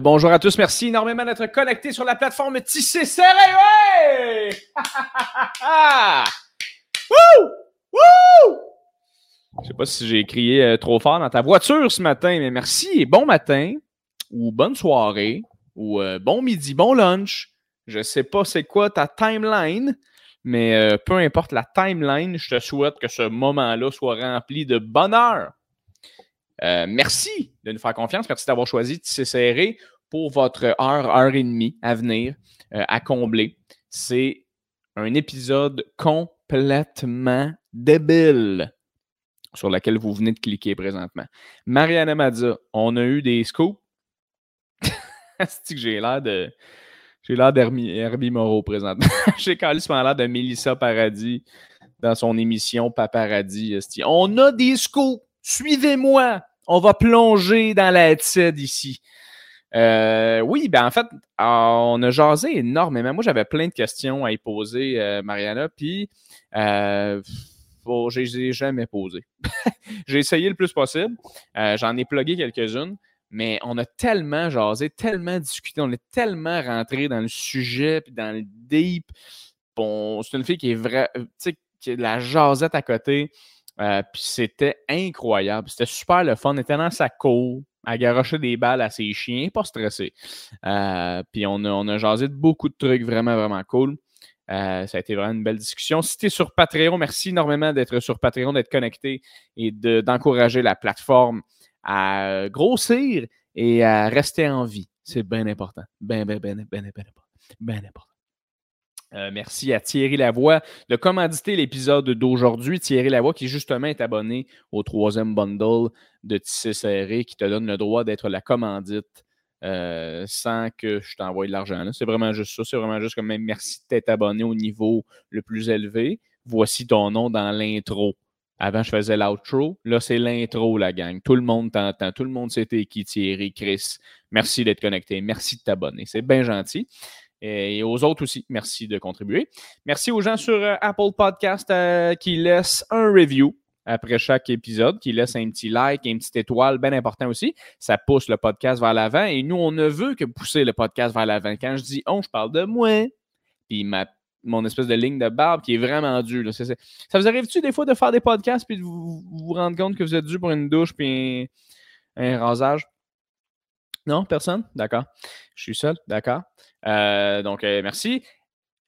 bonjour à tous, merci énormément d'être connectés sur la plateforme Tissé Serré. Wouh! Wouh! Je sais pas si j'ai crié euh, trop fort dans ta voiture ce matin, mais merci et bon matin, ou bonne soirée, ou euh, bon midi, bon lunch. Je sais pas c'est quoi ta timeline, mais euh, peu importe la timeline, je te souhaite que ce moment-là soit rempli de bonheur. Merci de nous faire confiance. Merci d'avoir choisi Tissé Serré pour votre heure, heure et demie à venir, à combler. C'est un épisode complètement débile sur laquelle vous venez de cliquer présentement. Mariana Mazza, on a eu des scoops. cest que j'ai l'air de. J'ai l'air d'Herbie Moreau présentement. j'ai carrément l'air de Mélissa Paradis dans son émission Paparadis. On a des scoops. Suivez-moi. On va plonger dans la TED ici. Euh, oui, ben en fait, on a jasé énormément. Moi, j'avais plein de questions à y poser, euh, Mariana, puis euh, je les ai jamais posées. J'ai essayé le plus possible. Euh, j'en ai plugué quelques-unes, mais on a tellement jasé, tellement discuté, on est tellement rentré dans le sujet, puis dans le deep. Bon, c'est une fille qui est vraie, tu sais, qui a de la jasette à côté. Puis c'était incroyable. C'était super le fun. On était dans sa cour à garocher des balles à ses chiens, pas stressé. Euh, puis on a, on a jasé de beaucoup de trucs vraiment, vraiment cool. Euh, ça a été vraiment une belle discussion. Si tu es sur Patreon, merci énormément d'être sur Patreon, d'être connecté et d'encourager la plateforme à grossir et à rester en vie. C'est bien important. Bien, bien, bien, bien, bien important. Bien important. Euh, merci à Thierry Lavoie de commanditer l'épisode d'aujourd'hui. Thierry Lavoie qui justement est abonné au troisième bundle de Tissé Serré qui te donne le droit d'être la commandite euh, sans que je t'envoie de l'argent. C'est vraiment juste ça. C'est vraiment juste comme même merci d'être abonné au niveau le plus élevé. Voici ton nom dans l'intro. Avant, je faisais l'outro. Là, c'est l'intro, la gang. Tout le monde t'entend. Tout le monde sait qui, Thierry, Chris. Merci d'être connecté. Merci de t'abonner. C'est bien gentil. Et aux autres aussi, merci de contribuer. Merci aux gens sur euh, Apple Podcast euh, qui laissent un review après chaque épisode, qui laissent un petit like, une petite étoile, bien important aussi. Ça pousse le podcast vers l'avant. Et nous, on ne veut que pousser le podcast vers l'avant. Quand je dis on, je parle de moi. Puis ma, mon espèce de ligne de barbe qui est vraiment dure. Ça, vous arrive-tu des fois de faire des podcasts puis de vous, rendre compte que vous êtes dû pour une douche puis un rasage? Non, personne? D'accord. Je suis seul? D'accord. Euh, donc, euh, merci.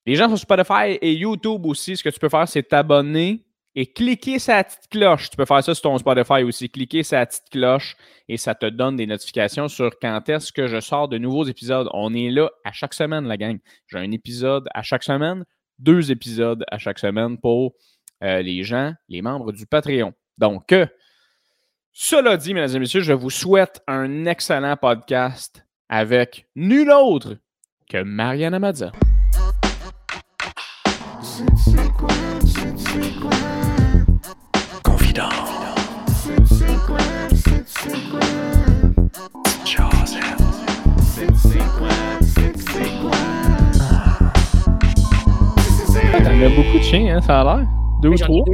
Les gens sur Spotify et YouTube aussi, ce que tu peux faire, c'est t'abonner et cliquer sa petite cloche. Tu peux faire ça sur ton Spotify aussi. Cliquer sa petite cloche et ça te donne des notifications sur quand est-ce que je sors de nouveaux épisodes. On est là à chaque semaine, la gang. J'ai un épisode à chaque semaine, deux épisodes à chaque semaine pour euh, les gens, les membres du Patreon. Donc, cela dit, mesdames et messieurs, je vous souhaite un excellent podcast avec nul autre que Mariana Mazza. Confident. T'en as beaucoup de chiens, hein, ça a l'air. Deux ou trois?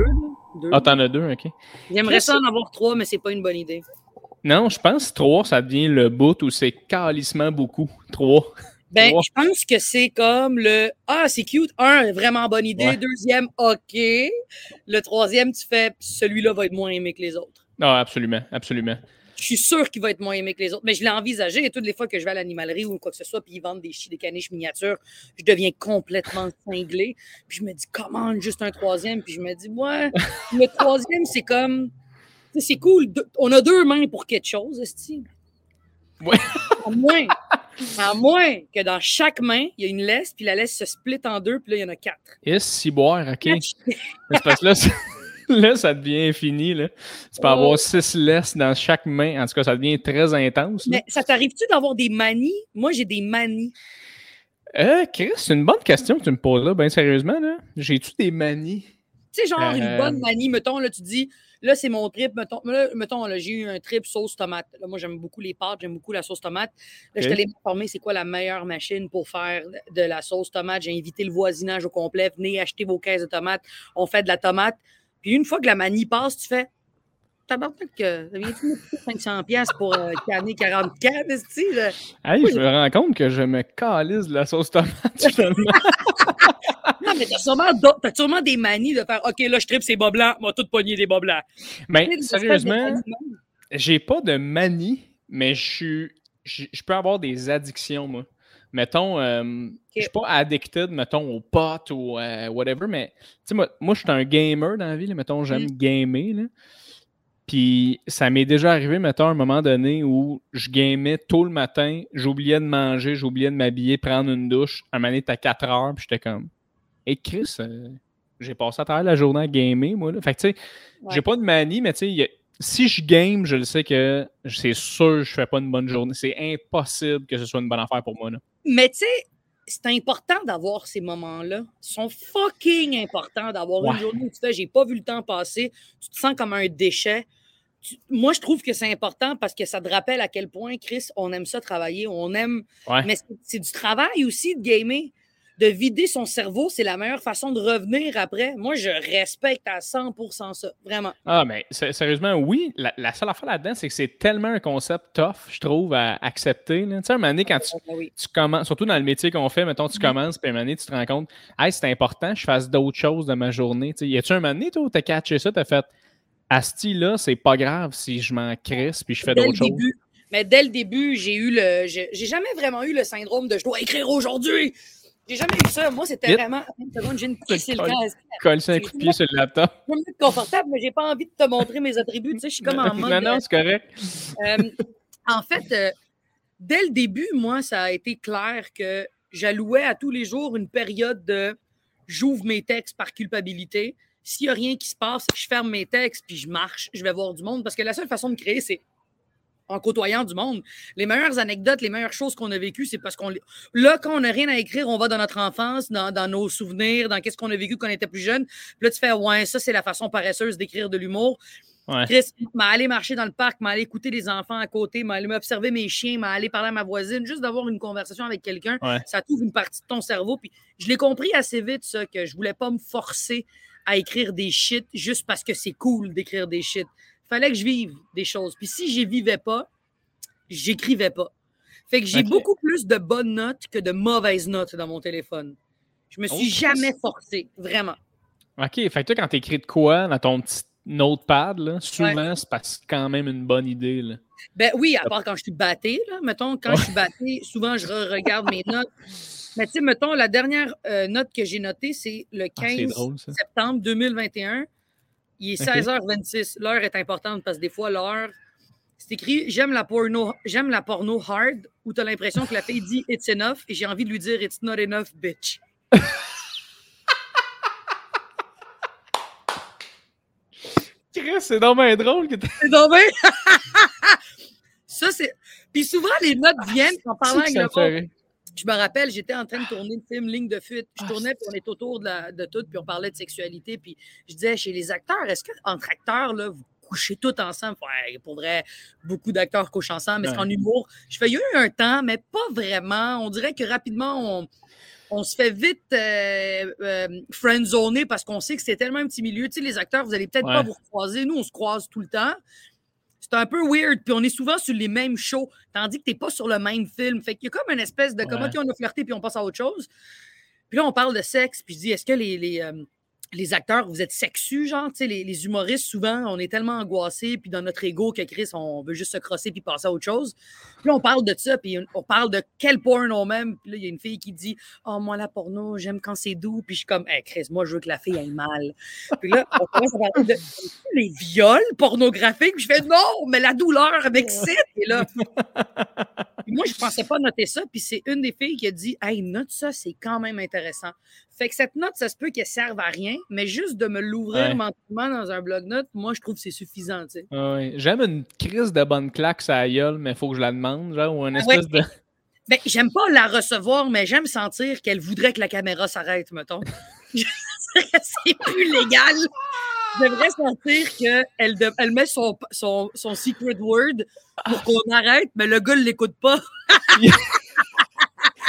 Ah, t'en as deux, ok. J'aimerais ça en avoir trois, mais c'est pas une bonne idée. Non, je pense que trois, ça devient le bout où c'est calissement beaucoup. Trois. Ben, je pense que c'est comme le Ah, c'est cute. Un, vraiment bonne idée. Deuxième, OK. Le troisième, tu fais celui-là va être moins aimé que les autres. Non, absolument, absolument. Je suis sûr qu'il va être moins aimé que les autres. Mais je l'ai envisagé et toutes les fois que je vais à l'animalerie ou quoi que ce soit, puis ils vendent des, des caniches miniatures, je deviens complètement cinglé. Puis je me dis, comment juste un troisième? Puis je me dis, ouais, le troisième, c'est comme. C'est cool. On a deux mains pour quelque chose, Esti. Ouais. À moins, à moins que dans chaque main, il y a une laisse, puis la laisse se split en deux, puis là, il y en a quatre. Et si boire, OK. parce que là, là, ça devient infini. Là. Tu peux avoir six laisses dans chaque main. En tout cas, ça devient très intense. Mais ça t'arrive-tu d'avoir des manies? Moi, j'ai des manies. Euh, Chris, c'est une bonne question que tu me poses là, bien sérieusement. J'ai-tu des manies? Tu sais, genre une euh, bonne manie, mettons, là, tu dis, Là, c'est mon trip. Mettons, là, mettons j'ai eu un trip sauce tomate. Là, moi, j'aime beaucoup les pâtes, j'aime beaucoup la sauce tomate. Là, je t'allais m'informer c'est quoi la meilleure machine pour faire de la sauce tomate? J'ai invité le voisinage au complet. Venez acheter vos caisses de tomates. On fait de la tomate. Puis une fois que la manie passe, tu fais tabarnak, ça vient-tu me coûter 500 pièces pour euh, canner 40 cannes, là? Hey, je me rends compte que je me calisse de la sauce tomate, finalement. Non, mais t'as sûrement, t'as sûrement des manies de faire OK, là, je tripe ces bas blancs, moi, tout pogner des bas blancs. Mais sérieusement, j'ai pas de manie, mais je suis. Je peux avoir des addictions, moi. Mettons, euh, je suis pas addicted, mettons, aux potes ou euh, whatever, mais tu sais, moi, moi je suis un gamer dans la vie, là, mettons, j'aime Mm. gamer. Là. Puis ça m'est déjà arrivé, mettons, à un moment donné où je gamais tôt le matin, j'oubliais de manger, j'oubliais de m'habiller, prendre une douche. Un moment donné, t'as 4 heures, puis j'étais comme. Et Chris, euh, j'ai passé à travers la journée à gamer, moi. Là. Fait que tu sais, Ouais. j'ai pas de manie, mais tu sais, il y a- si je game, je le sais que c'est sûr que je fais pas une bonne journée. C'est impossible que ce soit une bonne affaire pour moi. Là. Mais tu sais, c'est important d'avoir ces moments-là. Ils sont fucking importants d'avoir Ouais. une journée où tu fais j'ai pas vu le temps passer, tu te sens comme un déchet. Tu- Moi, je trouve que c'est important parce que ça te rappelle à quel point, Chris, on aime ça travailler, on aime. Ouais. Mais c'est- c'est du travail aussi de gamer. De vider son cerveau, c'est la meilleure façon de revenir après. Moi, je respecte à 100% ça. Vraiment. Ah, mais sé- sérieusement, oui. La, la seule affaire là-dedans, c'est que c'est tellement un concept tough, je trouve, à accepter. là. Tu sais, un moment donné, quand tu, Ah oui. tu commences, surtout dans le métier qu'on fait, mettons, tu Mhm. commences, puis un moment donné, tu te rends compte, hey, c'est important, je fasse d'autres choses de ma journée. Tu sais, y a-tu un moment donné, toi, où t'as catché ça, t'as fait, Asti, là, c'est pas grave si je m'en crisse, puis je fais d'autres choses. Mais dès le début, j'ai eu le. J'ai jamais vraiment eu le syndrome de je dois écrire aujourd'hui. J'ai jamais eu ça. Moi, c'était vraiment. Une seconde, j'ai une pisser le colle. camp. Colle un coup de pied sur le laptop. Je mettre confortable, mais j'ai pas envie de te montrer mes attributs. Tu sais, je suis comme en mode. non, non, c'est correct. Euh, en fait, euh, dès le début, moi, ça a été clair que j'allouais à tous les jours une période de j'ouvre mes textes par culpabilité. S'il n'y a rien qui se passe, je ferme mes textes puis je marche, je vais voir du monde. Parce que la seule façon de créer, c'est en côtoyant du monde. Les meilleures anecdotes, les meilleures choses qu'on a vécues, c'est parce qu'on. Là, quand on n'a rien à écrire, on va dans notre enfance, dans, dans nos souvenirs, dans qu'est-ce qu'on a vécu quand on était plus jeune. Puis là, tu fais, ouais, ça, c'est la façon paresseuse d'écrire de l'humour. Ouais. Chris, m'a aller marcher dans le parc, m'a aller écouter les enfants à côté, m'a aller m'observer mes chiens, m'a aller parler à ma voisine, juste d'avoir une conversation avec quelqu'un, Ouais. ça t'ouvre une partie de ton cerveau. Puis je l'ai compris assez vite, ça, que je voulais pas me forcer à écrire des shit juste parce que c'est cool d'écrire des shit. Fallait que je vive des choses. Puis si j'y vivais pas, j'écrivais pas. Fait que j'ai beaucoup plus de bonnes notes que de mauvaises notes dans mon téléphone. Je me suis Oh, jamais forcé, vraiment. OK, fait que toi, quand t'écris de quoi dans ton petit notepad, là, souvent, c'est parce que quand même une bonne idée. Là. Ben oui, à part quand je suis battée, là. Mettons, quand je suis battée, souvent, je re-regarde mes notes. Mais tu sais, mettons, la dernière euh, note que j'ai notée, c'est le Ah, c'est 15 drôle, ça. septembre 2021. Il est Ok. 16h26. L'heure est importante parce que des fois, l'heure, c'est écrit J'aime la porno, j'aime la porno hard, où tu as l'impression que la fille dit It's enough et j'ai envie de lui dire It's not enough, bitch. Chris, c'est dommage drôle que t'as C'est bien- Ça, c'est. Puis souvent, les notes viennent en parlant avec le monde. Je me rappelle, j'étais en train de tourner le film Ligne de fuite. Je Ah, tournais, puis on est autour de, la- de tout, puis on parlait de sexualité. Puis je disais, chez les acteurs, est-ce qu'entre acteurs, là, vous couchez tous ensemble? Ouais, pour vrai, beaucoup d'acteurs couchent ensemble. Est-ce Ouais. qu'en humour, je fais, il y a eu un temps, mais pas vraiment. On dirait que rapidement, on, on se fait vite euh, euh, friendzoner parce qu'on sait que c'est tellement un petit milieu. Tu sais, les acteurs, vous allez peut-être pas vous recroiser. Nous, on se croise tout le temps. C'est un peu weird, puis on est souvent sur les mêmes shows, tandis que t'es pas sur le même film. Fait qu'il y a comme une espèce de comment Ouais. on a flirté, puis on passe à autre chose. Puis là, on parle de sexe, puis je dis, est-ce que les, les, euh, les acteurs, vous êtes sexus, genre, tu sais, les, les humoristes, souvent, on est tellement angoissés, puis dans notre ego que Chris, on veut juste se crosser puis passer à autre chose. Puis là, on parle de ça, puis on parle de quel porn on aime. Puis là, il y a une fille qui dit, oh, moi, la porno, j'aime quand c'est doux. Puis je suis comme, hey, Chris, moi, je veux que la fille aille mal. Puis là, on commence à parler de les viols pornographiques. Puis je fais, non, mais la douleur m'excite. Et là, puis moi, je pensais pas noter ça. Puis c'est une des filles qui a dit, hey, note ça, c'est quand même intéressant. Fait que cette note, ça se peut qu'elle serve à rien, mais juste de me l'ouvrir Ouais. mentalement dans un blog-note, moi, je trouve que c'est suffisant. Ah ouais. J'aime une crise de bonne claque la gueule, mais il faut que je la demande, genre, ou une Ah ouais. espèce de. Ben, j'aime pas la recevoir, mais j'aime sentir qu'elle voudrait que la caméra s'arrête, mettons. c'est plus légal. J'aimerais sentir qu'elle de- elle met son, son, son secret word pour qu'on arrête, mais le gars ne l'écoute pas.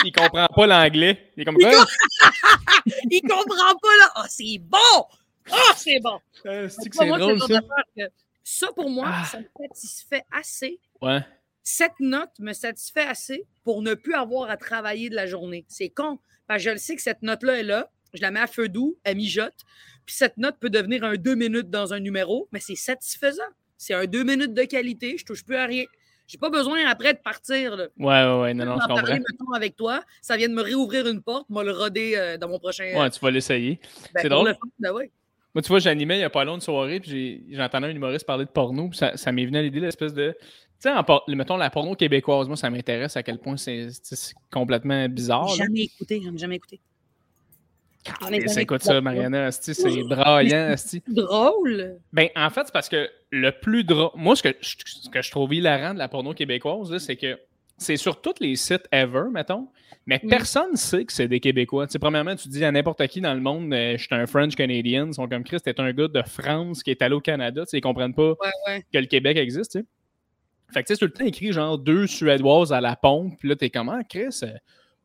Il comprend pas l'anglais. Il est comme Il quoi? Il comprend pas, là. Ah, c'est bon! Ah, c'est bon! Euh, C'est Moi, drôle, ça? que Ça, pour moi, Ah. ça me satisfait assez. Ouais. Cette note me satisfait assez pour ne plus avoir à travailler de la journée. C'est con. Parce que je le sais que cette note-là est là. Je la mets à feu doux, elle mijote. Puis cette note peut devenir un deux minutes dans un numéro, mais c'est satisfaisant. C'est un deux minutes de qualité. Je touche plus à rien. J'ai pas besoin après de partir. Là. Ouais, ouais, ouais. Non, non, je comprends. parler, mettons, avec toi, ça vient de me réouvrir une porte, moi le roder euh, dans mon prochain. Ouais, tu vas l'essayer. ben, c'est drôle. le fun, ben ouais. Moi, tu vois, j'animais il n'y a pas longtemps une soirée, puis j'entendais un humoriste parler de porno, puis ça, ça m'est venu à l'idée, l'espèce de. Tu sais, mettons la porno québécoise, moi, ça m'intéresse à quel point c'est complètement bizarre. là. Jamais écouté, jamais écouté. J'en ai Et jamais C'est quoi ça, Mariana? asti, C'est braillant. asti. Drôle. Ben, en fait, c'est parce que le plus drôle. Moi, ce que, je- ce que je trouve hilarant de la porno québécoise, c'est que c'est sur tous les sites ever, mettons, mais Mm. personne ne sait que c'est des Québécois. Tu sais, premièrement, tu dis à n'importe qui dans le monde, euh, je suis un French Canadian, ils sont comme Chris, t'es un gars de France qui est allé au Canada, tu sais, ils comprennent pas Ouais, ouais. que le Québec existe, tu sais. Fait que tu sais, tout le temps écrit genre deux Suédoises à la pompe, puis là, t'es comment, Chris?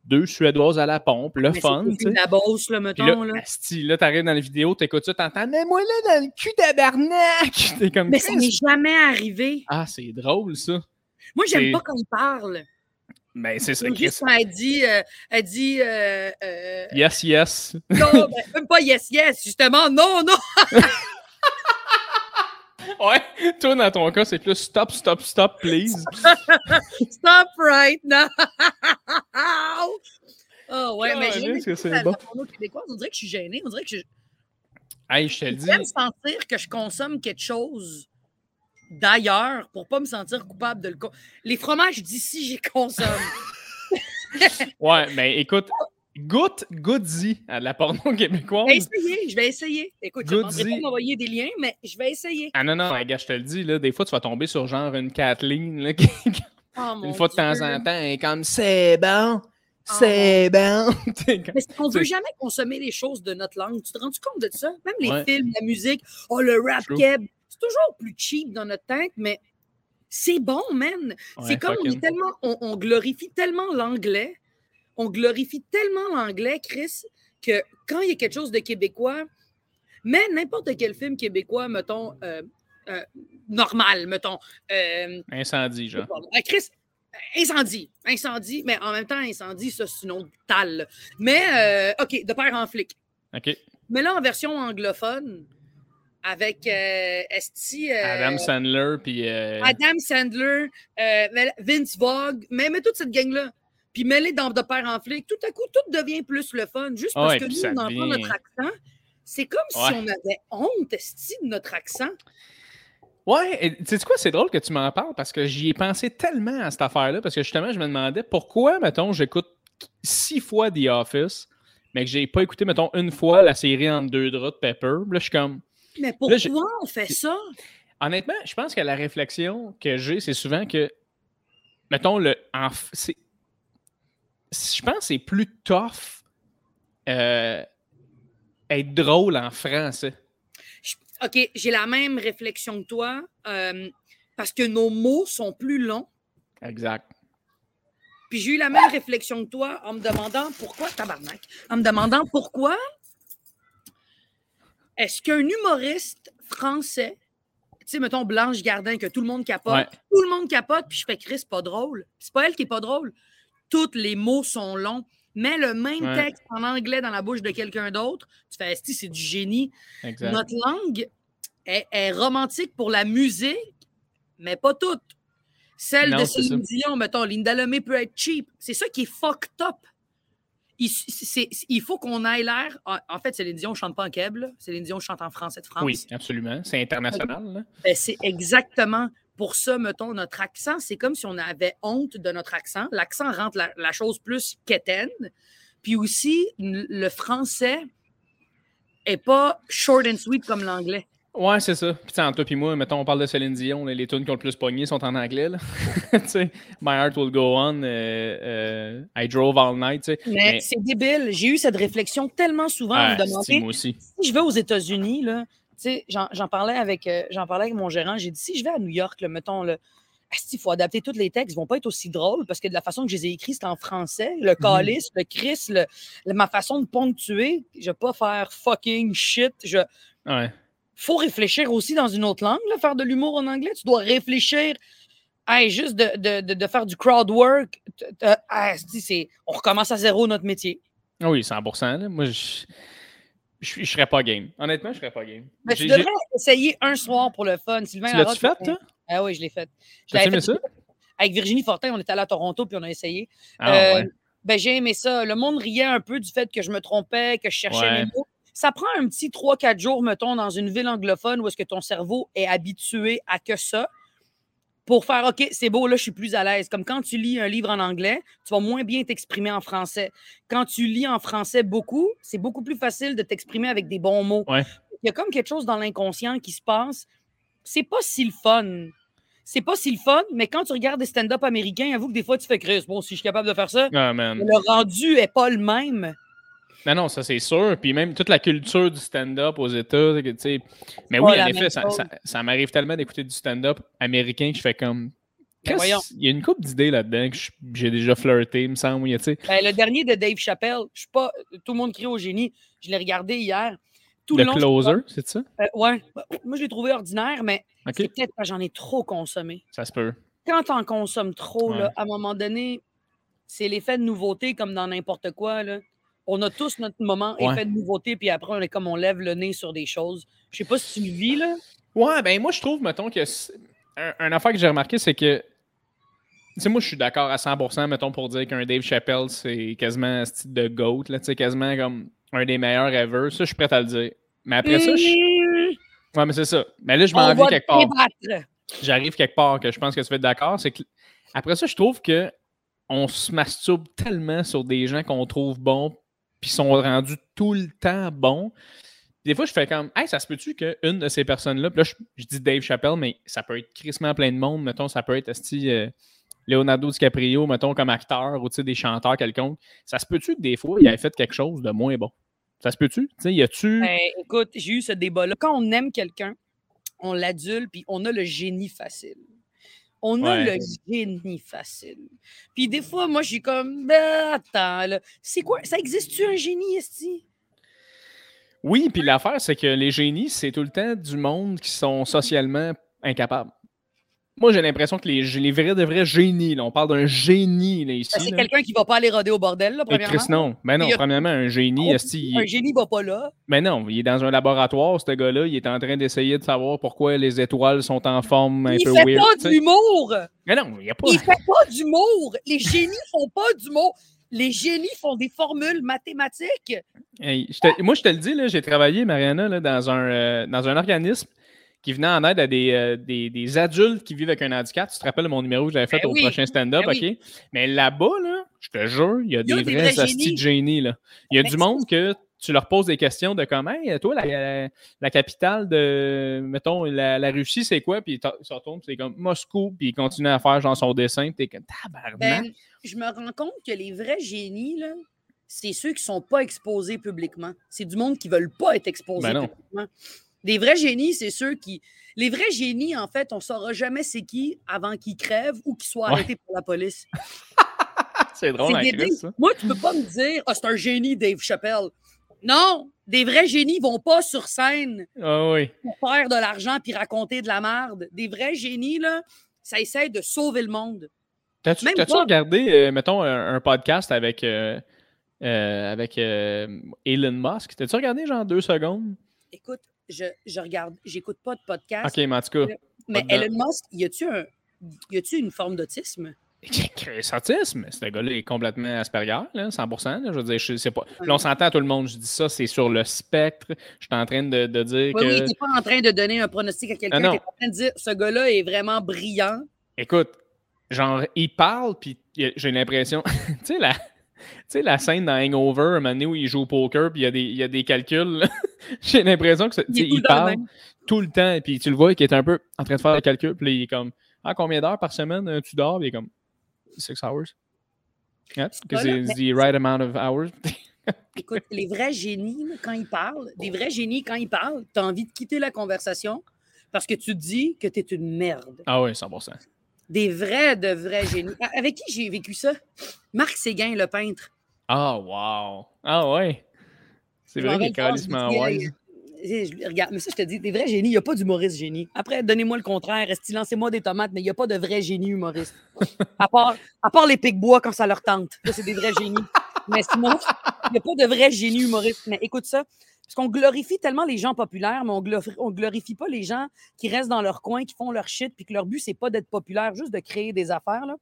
Deux Suédoises à la pompe, le Mais fun, c'est. La bosse, là, Puis mettons. là, Là. asti, là, t'arrives dans la vidéo, t'écoutes ça, t'entends, mets-moi là dans le cul! T'es comme Mais ça m'est jamais arrivé. ah, c'est drôle, ça. Moi, j'aime pas quand il parle. Ben, c'est ça, juste quand elle dit, euh, elle dit euh, euh, Yes, yes. non, ben, même pas yes, yes, justement, non, non. Ouais, toi, dans ton cas, c'est plus stop, stop, stop, please. Stop right now. Oh, ouais, mais j'ai que c'est bon? porno. On dirait que je suis gênée. On dirait que je, Hey, je te le dis. j'aime sentir que je consomme quelque chose d'ailleurs pour pas me sentir coupable de le Les fromages d'ici, j'y consomme. Ouais, mais écoute, goûte, goûte-y à la porno Je vais québécoise. essayer, je vais essayer. Écoute, je ne pas m'envoyer des liens, mais je vais essayer. Ah non, non, gars, je te le dis, là, des fois, tu vas tomber sur genre une Kathleen, là, qui, Oh, une fois de temps en temps, elle est comme c'est bon, c'est bon. Mais C'est- veut jamais consommer les choses de notre langue. Tu te rends compte de ça? Même les Ouais. films, la musique, oh, le rap keb, c'est toujours plus cheap dans notre tête, mais c'est bon, man. c'est Ouais, comme on, est tellement, on, on glorifie tellement l'anglais, on glorifie tellement l'anglais, Chris, que quand il y a quelque chose de québécois, mais n'importe quel film québécois, mettons, euh, euh, normal, mettons, euh, Incendie, genre. Chris, incendie. Incendie, mais en même temps, incendie, ça, c'est une autre talle. là. Mais, euh, OK, de père en flic. OK. Mais là, en version anglophone, avec euh, Esti. euh, Adam Sandler, puis. euh, Adam Sandler, Vince Vogue, mais, mais toute cette gang-là. Puis mêlé dans De père en flic, tout à coup, tout devient plus le fun. Juste parce Ouais, que nous, on entend notre accent. C'est comme si on avait honte, Esti, de notre accent. Ouais, et tu sais quoi, c'est drôle que tu m'en parles parce que j'y ai pensé tellement à cette affaire-là parce que justement, je me demandais pourquoi, mettons, j'écoute six fois The Office, mais que j'ai pas écouté, mettons, une fois la série en deux draps de Pepper. Là, je suis comme. Mais pourquoi on fait ça? Honnêtement, je pense que la réflexion que j'ai, c'est souvent que, mettons, le. En, f- c'est, je pense que c'est plus tough euh, être drôle en français. OK, j'ai la même réflexion que toi, euh, parce que nos mots sont plus longs. Exact. Puis j'ai eu la même réflexion que toi en me demandant pourquoi, tabarnak, en me demandant pourquoi est-ce qu'un humoriste français, tu sais, mettons Blanche Gardin, que tout le monde capote, Ouais. tout le monde capote, puis je fais Chris, pas drôle. C'est pas elle qui est pas drôle. Tous les mots sont longs. Mets le même Ouais. texte en anglais dans la bouche de quelqu'un d'autre, tu fais, Esti, c'est du génie. Exact. Notre langue est, est romantique pour la musique, mais pas toute. Celle Non, de Céline Dion, mettons, Linda Lemay peut être cheap. C'est ça qui est fucked up. Il, faut qu'on aille l'air. En, en fait, Céline Dion ne chante pas en keb. Céline Dion chante en français de France. Oui, absolument. C'est international. Ben, c'est exactement pour ça, mettons, notre accent. C'est comme si on avait honte de notre accent. L'accent rend la, la chose plus quétaine. Puis aussi, le français est pas short and sweet comme l'anglais. Ouais, c'est ça. Puis, entre toi et moi, mettons, on parle de Céline Dion, les tunes qui ont le plus pogné sont en anglais. Là. My Heart Will Go On, euh, euh, I Drove All Night. Mais, Mais- c'est débile. J'ai eu cette réflexion tellement souvent à Ah, me si, demander moi aussi. si je vais aux États-Unis, j'en parlais avec euh, j'en parlais avec mon gérant. J'ai dit si je vais à New York, là, mettons, là, il faut adapter tous les textes, ils vont pas être aussi drôles parce que de la façon que je les ai écrits, c'est en français. Mhm. Le calice, le Chris, le- le- ma façon de ponctuer, je vais pas faire fucking shit. Je, Ouais. faut réfléchir aussi dans une autre langue, là, faire de l'humour en anglais. Tu dois réfléchir. Hey, juste de, de, de, de faire du crowd work. t- t- ah, on recommence à zéro notre métier. Ah Oui, 100%. là. Moi, je je je serais pas game. Honnêtement, je serais pas game. Mais tu devrais essayer un soir pour le fun. Sylvain Tu l'as-tu fait, toi? Ah oui, je l'ai fait. L'avais aimé fait ça? Avec Virginie Fortin, on était allé à Toronto puis on a essayé. Ah, Euh, ouais. ben, j'ai aimé ça. Le monde riait un peu du fait que je me trompais, que je cherchais Ouais. mes mots. Ça prend un petit 3-4 jours, mettons, dans une ville anglophone où est-ce que ton cerveau est habitué à que ça pour faire OK, c'est beau, là, je suis plus à l'aise. Comme quand tu lis un livre en anglais, tu vas moins bien t'exprimer en français. Quand tu lis en français beaucoup, c'est beaucoup plus facile de t'exprimer avec des bons mots. Ouais. Il y a comme quelque chose dans l'inconscient qui se passe. C'est pas si le fun. C'est pas si le fun, mais quand tu regardes des stand-up américains, avoue que des fois, tu fais Chris. Bon, si je suis capable de faire ça, Ah, le rendu est pas le même. Non, non, ça c'est sûr. Puis même toute la culture du stand-up aux États, tu sais. Mais oui, en effet, ça, chose. ça- ça m'arrive tellement d'écouter du stand-up américain que je fais comme. Ben. Il y a une couple d'idées là-dedans que j'ai déjà flirté, il me semble. tu sais. Ben, le dernier de Dave Chappelle, je suis pas. Tout le monde crie au génie. Je l'ai regardé hier. Tout Le long, je- closer, c'est ça? Euh, ouais. Moi, je l'ai trouvé ordinaire, mais c'est peut-être parce que j'en ai trop consommé. ça se peut. Quand t'en consommes trop, là, à un moment donné, c'est l'effet de nouveauté comme dans n'importe quoi. Là. On a tous notre moment Ouais. effet de nouveauté, puis après, on est comme on lève le nez sur des choses. Je sais pas si tu le vis, là. Ouais, ben moi, je trouve, mettons, que. c'est- Un, un affaire que j'ai remarqué, c'est que. Tu sais, moi, je suis d'accord à 100%, mettons, pour dire qu'un Dave Chappelle, c'est quasiment un style de GOAT, là, tu sais, quasiment comme un des meilleurs ever. Ça, je suis prêt à le dire. Mais après ça, je. Mmh, Ouais, mais c'est ça. Mais là, je on m'en va vais quelque part. J'arrive quelque part que je pense que tu vas être d'accord. C'est que après ça, je trouve que on se masturbe tellement sur des gens qu'on trouve bons, puis sont rendus tout le temps bons. Des fois, je fais comme, hey, ça se peut-tu qu'une de ces personnes-là, puis là, je, je dis Dave Chappelle, mais ça peut être crissement plein de monde, mettons, ça peut être esti, euh, Leonardo DiCaprio, mettons, comme acteur, ou des chanteurs quelconques. Ça se peut-tu que des fois, il ait fait quelque chose de moins bon? Ça se peut-tu? Tu sais, y a-tu. Ben, écoute, j'ai eu ce débat-là. Quand on aime quelqu'un, on l'adule, puis on a le génie facile. On a le génie facile. Puis des fois, moi, je suis comme, ben, attends, là, c'est quoi? Ça existe-tu un génie, Esti? Oui, puis l'affaire, c'est que les génies, c'est tout le temps du monde qui sont socialement incapables. Moi, j'ai l'impression que les, les vrais de vrais génies, là, on parle d'un génie là, ici. Ben, c'est quelqu'un qui va pas aller roder au bordel, là, Et premièrement. Chris, non. Ben non, Il y a- premièrement, un génie, Oh, il- Un génie va pas là. ben non, il est dans un laboratoire, ce gars-là, il est en train d'essayer de savoir pourquoi les étoiles sont en forme un il peu fait weird. pas tu sais. d'humour. Mais non, il n'y a pas. Il fait pas d'humour. Les génies font pas d'humour. Les génies font des formules mathématiques. Hey, je te- moi, je te le dis, là, j'ai travaillé, Mariana, là, dans, un, euh, dans un organisme qui venait en aide à des, euh, des, des adultes qui vivent avec un handicap. Tu te rappelles mon numéro que j'avais fait Ben au oui. prochain stand-up, Ben OK? oui. Mais là-bas, là, je te jure, il y a des, des vrais astis génies. de. Là. Il y a Mais du monde que tu leur poses des questions de comme, hey, toi, la, la, la capitale de, mettons, la, la Russie, c'est quoi? Puis ils se retournent, c'est comme Moscou, puis ils continuent à faire genre son dessin, puis t'es comme, tabarnak. Ben, je me rends compte que les vrais génies, là, c'est ceux qui sont pas exposés publiquement. C'est du monde qui veulent pas être exposés Ben publiquement. Des vrais génies, c'est ceux qui. Les vrais génies, en fait, on saura jamais c'est qui avant qu'ils crèvent ou qu'ils soient Ouais. arrêtés par la police. c'est drôle, C'est hein. Chris, ça. Moi, tu peux pas me dire, ah, c'est un génie, Dave Chappelle. Non, des vrais génies vont pas sur scène Ah oui. pour faire de l'argent puis raconter de la merde. Des vrais génies, là, ça essaie de sauver le monde. T'as-tu regardé, euh, mettons, un, un podcast avec, euh, euh, avec Elon Musk? T'as-tu regardé genre deux secondes? Écoute, je, je regarde, j'écoute pas de podcast, Ok, mais en tout cas, mais pas dedans. Elon Musk, y a-tu un, y a-tu une forme d'autisme? Autisme, ce gars-là est complètement Asperger, là, 100%. là, je veux dire, je sais pas. Là, on s'entend à tout le monde, je dis ça, c'est sur le spectre. Je suis en train de, de dire Oui, que. oui, t'es pas en train de donner un pronostic à quelqu'un, Ah t'es en train de dire, ce gars-là est vraiment brillant. Écoute, genre, il parle, puis j'ai l'impression. tu sais, la. Tu sais, la scène dans Hangover, un moment donné où il joue au poker, puis il y a des, il y a des calculs. J'ai l'impression que tu Il il le le parle tout le temps, puis tu le vois qu'il est un peu en train de faire des calculs, puis il est comme Ah, combien d'heures par semaine euh, tu dors Puis il est comme Six hours. Yeah, because it's mais- the right amount of hours. Écoute, les vrais génies, quand ils parlent, des vrais génies, quand ils parlent, t'as envie de quitter la conversation parce que tu te dis que t'es une merde. ah oui, 100%. Des vrais, de vrais génies. Avec qui j'ai vécu ça? Marc Séguin, le peintre. Ah, wow. Ah, ouais. C'est vrai qu'il est calissement wise. regarde, mais ça, je te dis, des vrais génies, il n'y a pas d'humoriste génie. Après, donnez-moi le contraire, lancez-moi des tomates, mais il n'y a pas de vrais génies humoristes. À part, à part les pics-bois quand ça leur tente. Ça, c'est des vrais génies. Mais sinon, il n'y a pas de vrais génies humoristes. Mais écoute ça, parce qu'on glorifie tellement les gens populaires, mais on glorifie, glorifie pas les gens qui restent dans leur coin, qui font leur shit, puis que leur but, c'est pas d'être populaire, juste de créer des affaires. Là.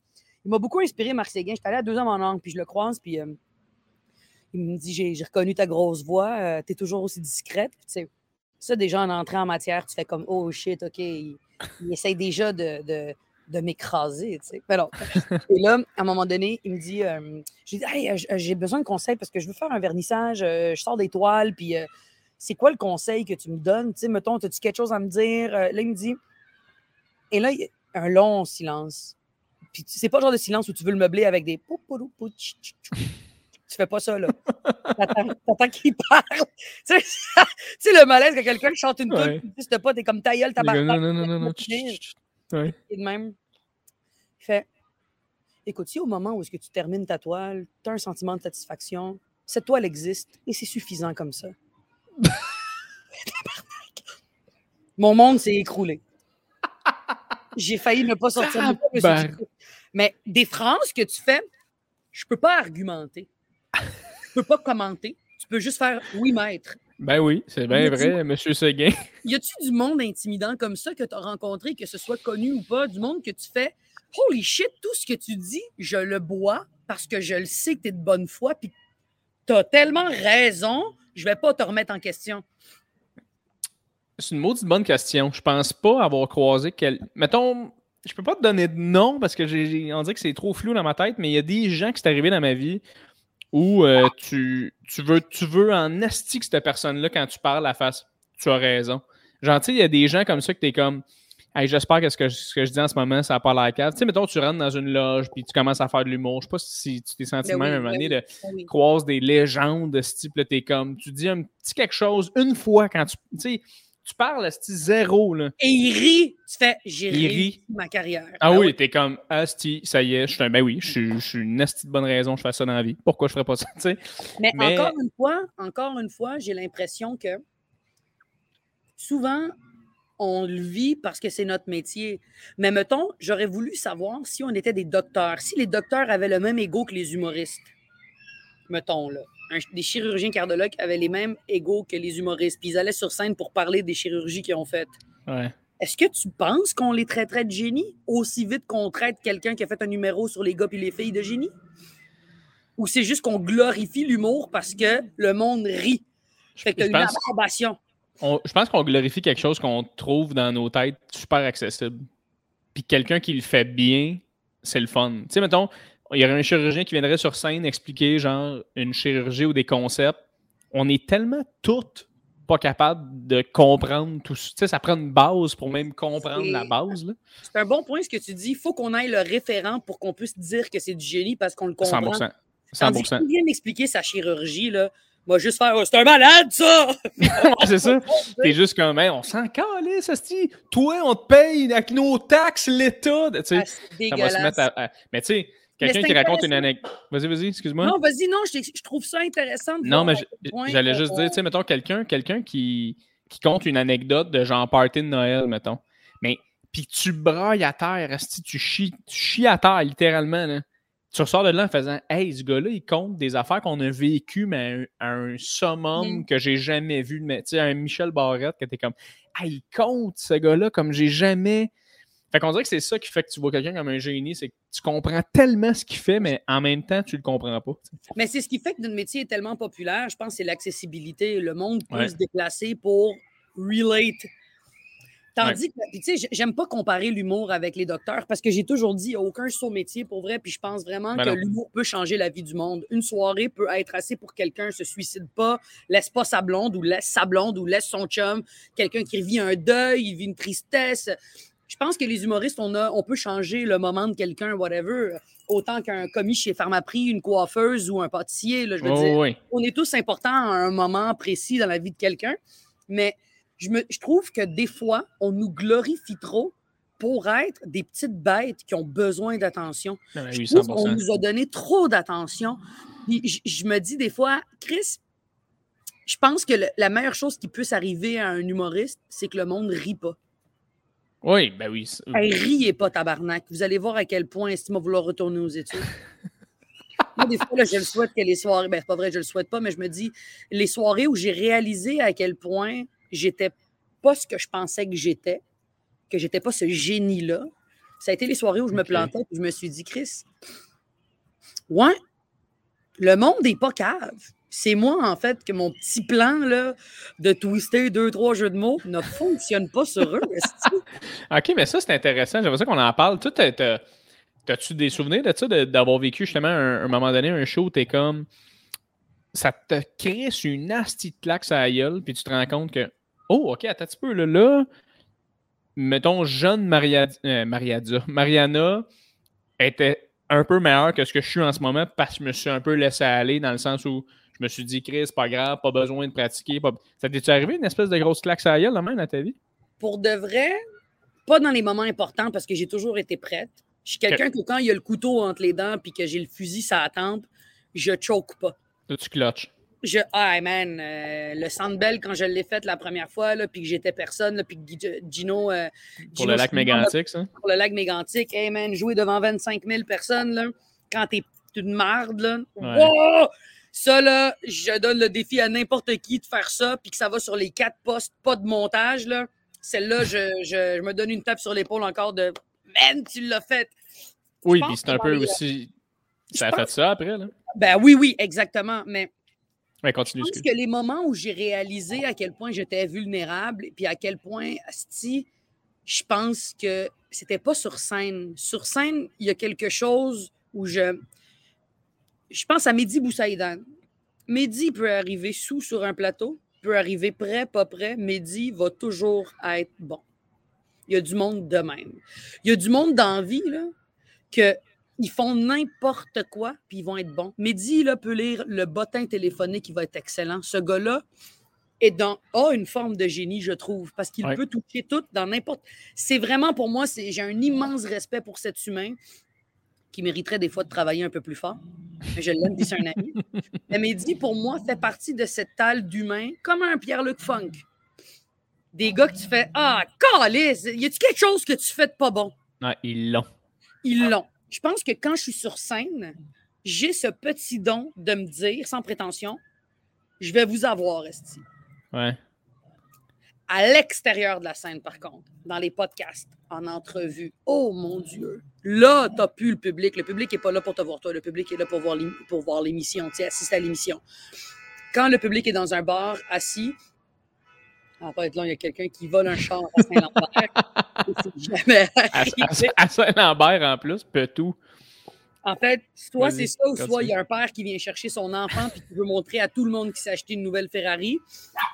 Il m'a beaucoup inspiré, Marc Séguin. J'étais allé à deux ans en langue, puis je le croise, puis euh, il me dit J'ai reconnu ta grosse voix, euh, tu es toujours aussi discrète. Puis, ça, déjà, en entrant en matière, tu fais comme Oh shit, OK. Il, essaye déjà de, de, m'écraser. Tu sais. Et là, à un moment donné, il me dit euh, J'ai Hey, j'ai besoin de conseils parce que je veux faire un vernissage, je sors des toiles, puis c'est quoi le conseil que tu me donnes? Tu sais, mettons, as-tu quelque chose à me dire? là, il me dit. Et là, il y a un long silence. Puis c'est pas le genre de silence où tu veux le meubler avec des. Tu fais pas ça, là. T'attends qu'il parle. tu sais, le malaise quand quelqu'un chante une ouais. tu sais pas, t'es comme ta gueule, ta barbe. Non, non, non, non, non. Et de même, il fait Écoute, si au moment où est-ce que tu termines ta toile, tu as un sentiment de satisfaction, cette toile existe et c'est suffisant comme ça. Mon monde s'est écroulé. J'ai failli ne pas sortir. Mais des phrases que tu fais, je peux pas argumenter. Je peux pas commenter. Tu peux juste faire oui, maître. Ben oui, c'est bien vrai, Monsieur Seguin. Y a-tu du monde intimidant comme ça que tu as rencontré, que ce soit connu ou pas, du monde que tu fais Holy shit, tout ce que tu dis, je le bois parce que je le sais que tu es de bonne foi, puis tu as tellement raison, je vais pas te remettre en question. C'est une maudite bonne question. Je pense pas avoir croisé quel. Mettons, je peux pas te donner de nom parce que j'ai, on dirait que c'est trop flou dans ma tête, mais il y a des gens qui sont arrivés dans ma vie où euh, tu, tu, veux, tu veux en esti que cette personne-là, quand tu parles à face, tu as raison. Gentil, il y a des gens comme ça que tu es comme hey, j'espère que ce, que ce que je dis en ce moment, ça n'a pas l'air calme. Tu sais, mettons, tu rentres dans une loge puis tu commences à faire de l'humour. Je sais pas si tu t'es senti ben même à un moment ben donné de ben croiser des légendes de ce type-là. es comme, tu dis un petit quelque chose une fois quand tu. Tu sais, tu parles à ce zéro. Là. Et il rit. Tu fais, j'ai ri ma carrière. Ah ben oui, t'es comme, asti, ça y est, je suis un, ben oui, je suis une asti de bonne raison, je fais ça dans la vie. Pourquoi je ferais pas ça, tu sais? Mais, encore une fois, encore une fois, j'ai l'impression que souvent, on le vit parce que c'est notre métier. Mais mettons, j'aurais voulu savoir si on était des docteurs, si les docteurs avaient le même ego que les humoristes. Mettons, là des chirurgiens cardiologues avaient les mêmes égaux que les humoristes. Puis ils allaient sur scène pour parler des chirurgies qu'ils ont faites. Est-ce que tu penses qu'on les traiterait de génie aussi vite qu'on traite quelqu'un qui a fait un numéro sur les gars et les filles de génie? Ou c'est juste qu'on glorifie l'humour parce que le monde rit? Fait que une approbation. je pense qu'on glorifie quelque chose qu'on trouve dans nos têtes super accessible. Puis quelqu'un qui le fait bien, c'est le fun. Tu sais, mettons, il y aurait un chirurgien qui viendrait sur scène expliquer genre une chirurgie ou des concepts. On est tellement toutes pas capables de comprendre tout ça. Tu sais, ça prend une base pour même comprendre la base. C'est un bon point ce que tu dis. Il faut qu'on ait le référent pour qu'on puisse dire que c'est du génie parce qu'on le comprend. 100%. 100%. Quand il vient m'expliquer sa chirurgie, là, moi, juste faire oh, C'est un malade, ça! c'est ça. T'es juste comme on s'en calisse, Asti. Toi, on te paye avec nos taxes, l'État. Tu sais, ah, ça va se mettre à... Mais tu sais, Quelqu'un qui raconte une anecdote. Vas-y, vas-y, excuse-moi. Non, vas-y, non, je, trouve ça intéressant. non, mais j'allais juste dire, tu sais, mettons, quelqu'un quelqu'un qui, qui compte une anecdote de genre party de Noël, mettons. Mais, puis tu brailles à terre, tu chies, tu chies à terre, littéralement, là. Tu ressors de là en faisant Hey, ce gars-là, il compte des affaires qu'on a vécues, mais à un, summum mm. que j'ai jamais vu. Tu sais, un Michel Barrette, que t'es comme Hey, il compte ce gars-là comme j'ai jamais fait qu'on dirait que c'est ça qui fait que tu vois quelqu'un comme un génie, c'est que tu comprends tellement ce qu'il fait, mais en même temps, tu le comprends pas. Mais c'est ce qui fait que notre métier est tellement populaire, je pense, c'est l'accessibilité. Le monde peut se déplacer pour relate. Tandis que, tu sais, j'aime pas comparer l'humour avec les docteurs parce que j'ai toujours dit, aucun saut métier pour vrai, puis je pense vraiment ben que l'humour peut changer la vie du monde. Une soirée peut être assez pour quelqu'un, se suicide pas, laisse pas sa blonde ou laisse sa blonde ou laisse son chum, quelqu'un qui vit un deuil, il vit une tristesse je pense que les humoristes, on, a, on peut changer le moment de quelqu'un, whatever, autant qu'un commis chez Pharmaprix, une coiffeuse ou un pâtissier. je veux oh, dire, on est tous importants à un moment précis dans la vie de quelqu'un, mais je, me, je trouve que des fois, on nous glorifie trop pour être des petites bêtes qui ont besoin d'attention. On nous a donné trop d'attention. Je, je, me dis des fois, Chris, je pense que le- la meilleure chose qui puisse arriver à un humoriste, c'est que le monde rit pas. Oui, ben oui. Hey, riez pas, tabarnak. Vous allez voir à quel point Estime va vouloir retourner aux études. Moi, des fois, là, je le souhaite que les soirées. Ben, c'est pas vrai, je le souhaite pas, mais je me dis, les soirées où j'ai réalisé à quel point j'étais pas ce que je pensais que j'étais, que j'étais pas ce génie-là, ça a été les soirées où je me plantais et je me suis dit, Chris, ouais, le monde n'est pas cave. C'est moi, en fait, que mon petit plan là, de twister deux, trois jeux de mots ne fonctionne pas sur eux. Ok, mais ça, c'est intéressant. J'aimerais ça qu'on en parle. Toi, t'as-tu des souvenirs de ça, d'avoir vécu justement un, un moment donné un show où t'es comme. Ça te crée une asti de claque à la gueule, puis tu te rends compte que. Oh, ok, attends un petit peu, là. là mettons, jeune Maria, euh, Mariana était un peu meilleure que ce que je suis en ce moment parce que je me suis un peu laissé aller dans le sens où me suis dit, Chris, pas grave, pas besoin de pratiquer. pas- Ça t'est-tu arrivé une espèce de grosse claque à la gueule, même, dans ta vie? pour de vrai, pas dans les moments importants parce que j'ai toujours été prête. Je suis quelqu'un que quand il y a le couteau entre les dents puis que j'ai le fusil sur la tempe, je choke pas. Là, tu clutches. Je, ah, man, euh, le Sandbell, quand je l'ai fait la première fois, là, puis que j'étais personne, là, puis que Gino. euh, Pour Gino le lac mégantique, ça? Pour le lac mégantique, hey, man, jouer devant 25 000 personnes, là, quand t'es une marde, là. Ouais. wow! Ça, là, je donne le défi à n'importe qui de faire ça, puis que ça va sur les quatre postes, pas de montage, là. Celle-là, je, je- je me donne une tape sur l'épaule encore de Man, tu l'as fait. Oui, puis c'est un peu les- aussi. Ça a fait ça après, là? Ben oui, oui, exactement. Mais Ouais, je continue. pense que les moments où j'ai réalisé à quel point j'étais vulnérable, puis à quel point, asti, je pense que c'était pas sur scène. Sur scène, il y a quelque chose où je. Je pense à Mehdi Boussaïdan. Mehdi peut arriver sous sur un plateau, peut arriver prêt, pas prêt. Mehdi va toujours être bon. Il y a du monde de même. Il y a du monde d'envie, là, que ils font n'importe quoi, puis ils vont être bons. Mehdi, là, peut lire le bottin téléphonique, il va être excellent. Ce gars-là est dans, a une forme de génie, je trouve, parce qu'il Ouais. peut toucher tout dans n'importe... C'est vraiment, pour moi, c'est, j'ai un immense respect pour cet humain qui mériterait des fois de travailler un peu plus fort. Mais je l'aime, puis c'est un ami. Mais Mehdi, pour moi, fait partie de cette talle d'humains, comme un Pierre-Luc Funk. Des gars que tu fais « Ah, calice! Y a-tu quelque chose que tu fais de pas bon? » Ouais, ils l'ont. ils l'ont. Je pense que quand je suis sur scène, j'ai ce petit don de me dire, sans prétention, je vais vous avoir, Esti. Ouais. À l'extérieur de la scène, par contre, dans les podcasts, en entrevue, oh mon Dieu, là, t'as plus le public. Le public n'est pas là pour te voir toi, le public est là pour voir l'ém- pour voir l'émission, tu sais, assister à l'émission. Quand le public est dans un bar, assis, en fait, là, il y a quelqu'un qui vole un char à Saint-Lambert. Jamais à- à Saint-Lambert, en plus, peut tout. En fait, soit c'est ça, ou soit il y a un père qui vient chercher son enfant puis qui veut montrer à tout le monde qu'il s'est acheté une nouvelle Ferrari.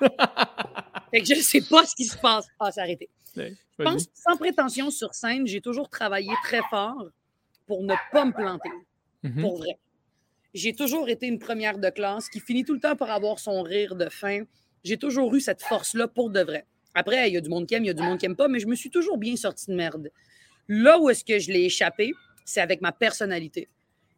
fait que je ne sais pas ce qui se passe. Ah, c'est arrêté. Ouais, Je pense, sans prétention sur scène, j'ai toujours travaillé très fort pour ne pas me planter, Mhm. pour vrai. J'ai toujours été une première de classe qui finit tout le temps par avoir son rire de fin. J'ai toujours eu cette force-là pour de vrai. Après, il y a du monde qui aime, il y a du monde qui aime pas, mais je me suis toujours bien sortie de merde. Là où est-ce que je l'ai échappé, c'est avec ma personnalité.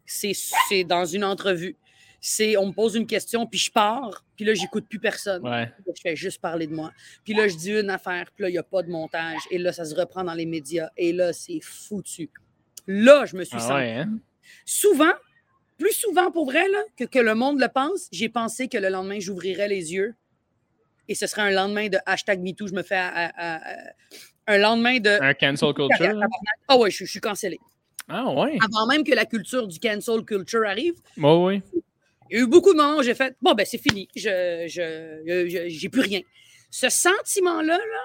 C'est c'est dans une entrevue. C'est on me pose une question, puis je pars, puis là, j'écoute plus personne. Ouais. Je fais juste parler de moi. Puis là, je dis une affaire, puis là, il n'y a pas de montage. Et là, ça se reprend dans les médias. Et là, c'est foutu. Là, je me suis Ah ouais, hein? Souvent, plus souvent pour vrai, là, que, que le monde le pense, j'ai pensé que le lendemain, j'ouvrirais les yeux. Et ce serait un lendemain de hashtag MeToo. Je me fais à- à- à- un lendemain de. Un cancel culture. Ah ouais, je, je suis cancellé. Ah ouais. Avant même que la culture du cancel culture arrive, Ouais, ouais. il y a eu beaucoup de moments où j'ai fait bon, ben c'est fini, je je, je- plus rien. Ce sentiment-là, là,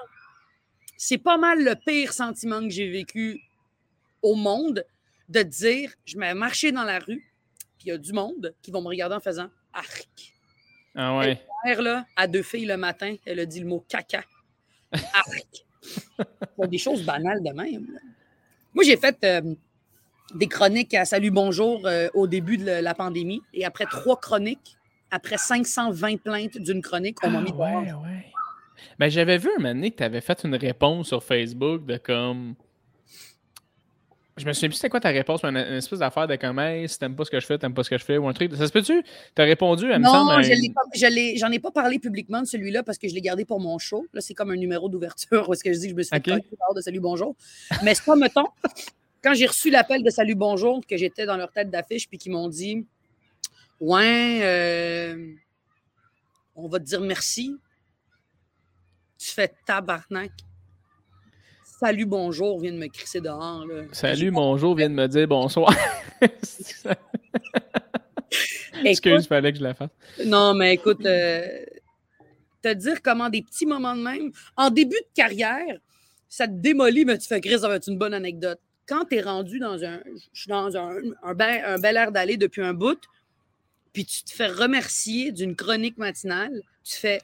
c'est pas mal le pire sentiment que j'ai vécu au monde de dire je vais marcher dans la rue, puis il y a du monde qui vont me regarder en faisant arc. Ah ouais. Mère, là, à deux filles le matin, elle a dit le mot caca. Arc. Des choses banales de même. là. Moi, j'ai fait euh, des chroniques à Salut Bonjour euh, au début de la- pandémie. Et après trois chroniques, après 520 plaintes d'une chronique, on m'a mis Ah, ouais, ouais. Ben, j'avais vu un moment donné que tu avais fait une réponse sur Facebook de comme. Je me souviens plus c'était quoi ta réponse, mais une, une espèce d'affaire de comme hey, si t'aimes pas ce que je fais, t'aimes pas ce que je fais, ou un truc. Ça se peut-tu? T'as répondu, elle me. Non, à je j'en ai, pas parlé publiquement de celui-là parce que je l'ai gardé pour mon show. Là, c'est comme un numéro d'ouverture où est-ce que je dis que je me suis fait Ok. coller dehors de Salut Bonjour. Mais ça, mettons, quand j'ai reçu l'appel de Salut Bonjour, que j'étais dans leur tête d'affiche, puis qu'ils m'ont dit Ouais, euh, on va te dire merci. Tu fais tabarnak. Salut Bonjour vient de me crisser dehors. Là. Salut, bonjour, vient de me dire bonsoir. Excuse, fallait que je la fasse. Non, mais écoute, euh, te dire comment des petits moments de même, en début de carrière, ça te démolit, mais tu fais Chris, ça va être une bonne anecdote. Quand tu es rendu dans un. Je suis dans un, un, bel, un bel air d'aller depuis un bout, puis tu te fais remercier d'une chronique matinale, tu fais.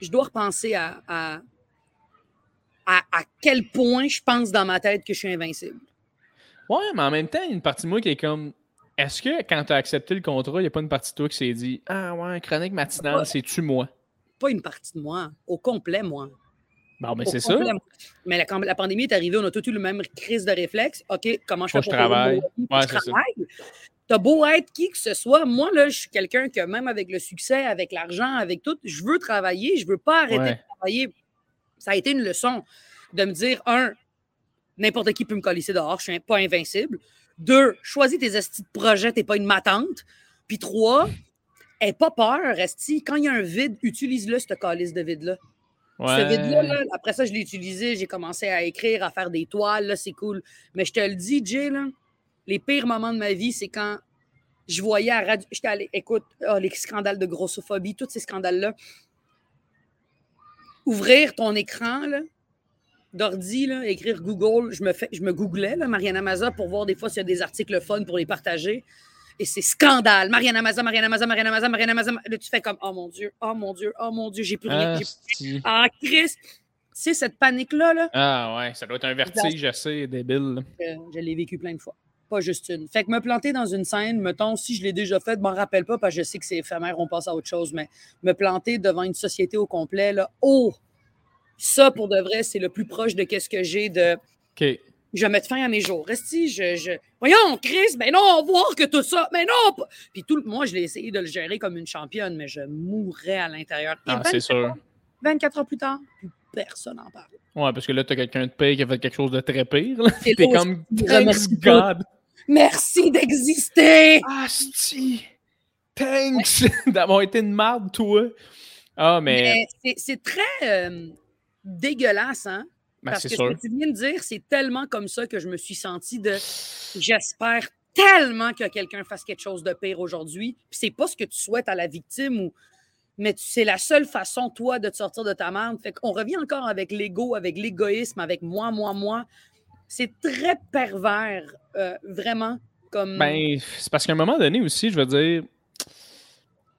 Je dois repenser à, à, à, à quel point je pense dans ma tête que je suis invincible. Ouais, mais en même temps, il y a une partie de moi qui est comme. Est-ce que quand tu as accepté le contrat, il n'y a pas une partie de toi qui s'est dit Ah ouais, chronique matinale, c'est-tu moi? Pas une partie de moi, au complet, moi. Bon, mais c'est ça. moi. Mais la, quand la pandémie est arrivée, on a tous eu le même crise de réflexe. OK, comment je fais pour je travaille. payer mon loyer? Ouais, je travaille. T'as beau être qui que ce soit. Moi, là, je suis quelqu'un que même avec le succès, avec l'argent, avec tout, je veux travailler. Je veux pas arrêter Ouais. de travailler. Ça a été une leçon de me dire, un, n'importe qui peut me colisser dehors, je suis pas invincible. Deux, choisis tes estis de projet, t'es pas une matante. Puis trois, aie pas peur, esti. Quand il y a un vide, utilise-le, ce calice de vide-là. Ce vide-là, là, après ça, je l'ai utilisé, j'ai commencé à écrire, à faire des toiles, là, c'est cool. Mais je te le dis, Jay, là, les pires moments de ma vie, c'est quand je voyais à radio. J'étais allé, écoute, ah, les scandales de grossophobie, tous ces scandales-là. Ouvrir ton écran, là, d'ordi, là, écrire Google, je me, fais, je me googlais, là, Mariana Maza, pour voir des fois s'il y a des articles fun pour les partager. Et c'est scandale. Mariana Maza, Mariana Maza, Mariana Maza, Mariana Maza. Là, tu fais comme, oh mon Dieu, oh mon Dieu, oh mon Dieu, j'ai plus rien. Asti. Ah, Chris! C'est cette panique-là, là, Ah ouais, ça doit être un vertige assez débile. que je l'ai vécu plein de fois. Pas juste une. Fait que me planter dans une scène, mettons, si je l'ai déjà fait, je m'en rappelle pas parce que je sais que c'est éphémère, on passe à autre chose, mais me planter devant une société au complet, là, oh! Ça, pour de vrai, c'est le plus proche de qu'est-ce que j'ai de. Je vais mettre fin à mes jours. Resti, je, je. Voyons, Chris, ben non, on va voir que tout ça. Mais non! Puis tout le. Moi, je l'ai essayé de le gérer comme une championne, mais je mourrais à l'intérieur. Ah, 24 c'est sûr. 24 heures plus tard, plus personne n'en parle. Ouais, parce que là, t'as quelqu'un de pire qui a fait quelque chose de très pire. T'es comme Thanks God. Merci d'exister! Asti. Thanks d'avoir été une marde, toi. Ah, mais. Mais c'est- c'est très euh, dégueulasse, hein? Ben, Parce c'est que sûr. ce que tu viens de dire, c'est tellement comme ça que je me suis sentie de. J'espère tellement que quelqu'un fasse quelque chose de pire aujourd'hui. Puis c'est pas ce que tu souhaites à la victime ou. Mais c'est la seule façon, toi, de te sortir de ta merde. Fait qu'on revient encore avec l'ego, avec l'égoïsme, avec moi, moi, moi. C'est très pervers, euh, vraiment. Comme... Ben, c'est parce qu'à un moment donné aussi, je veux dire,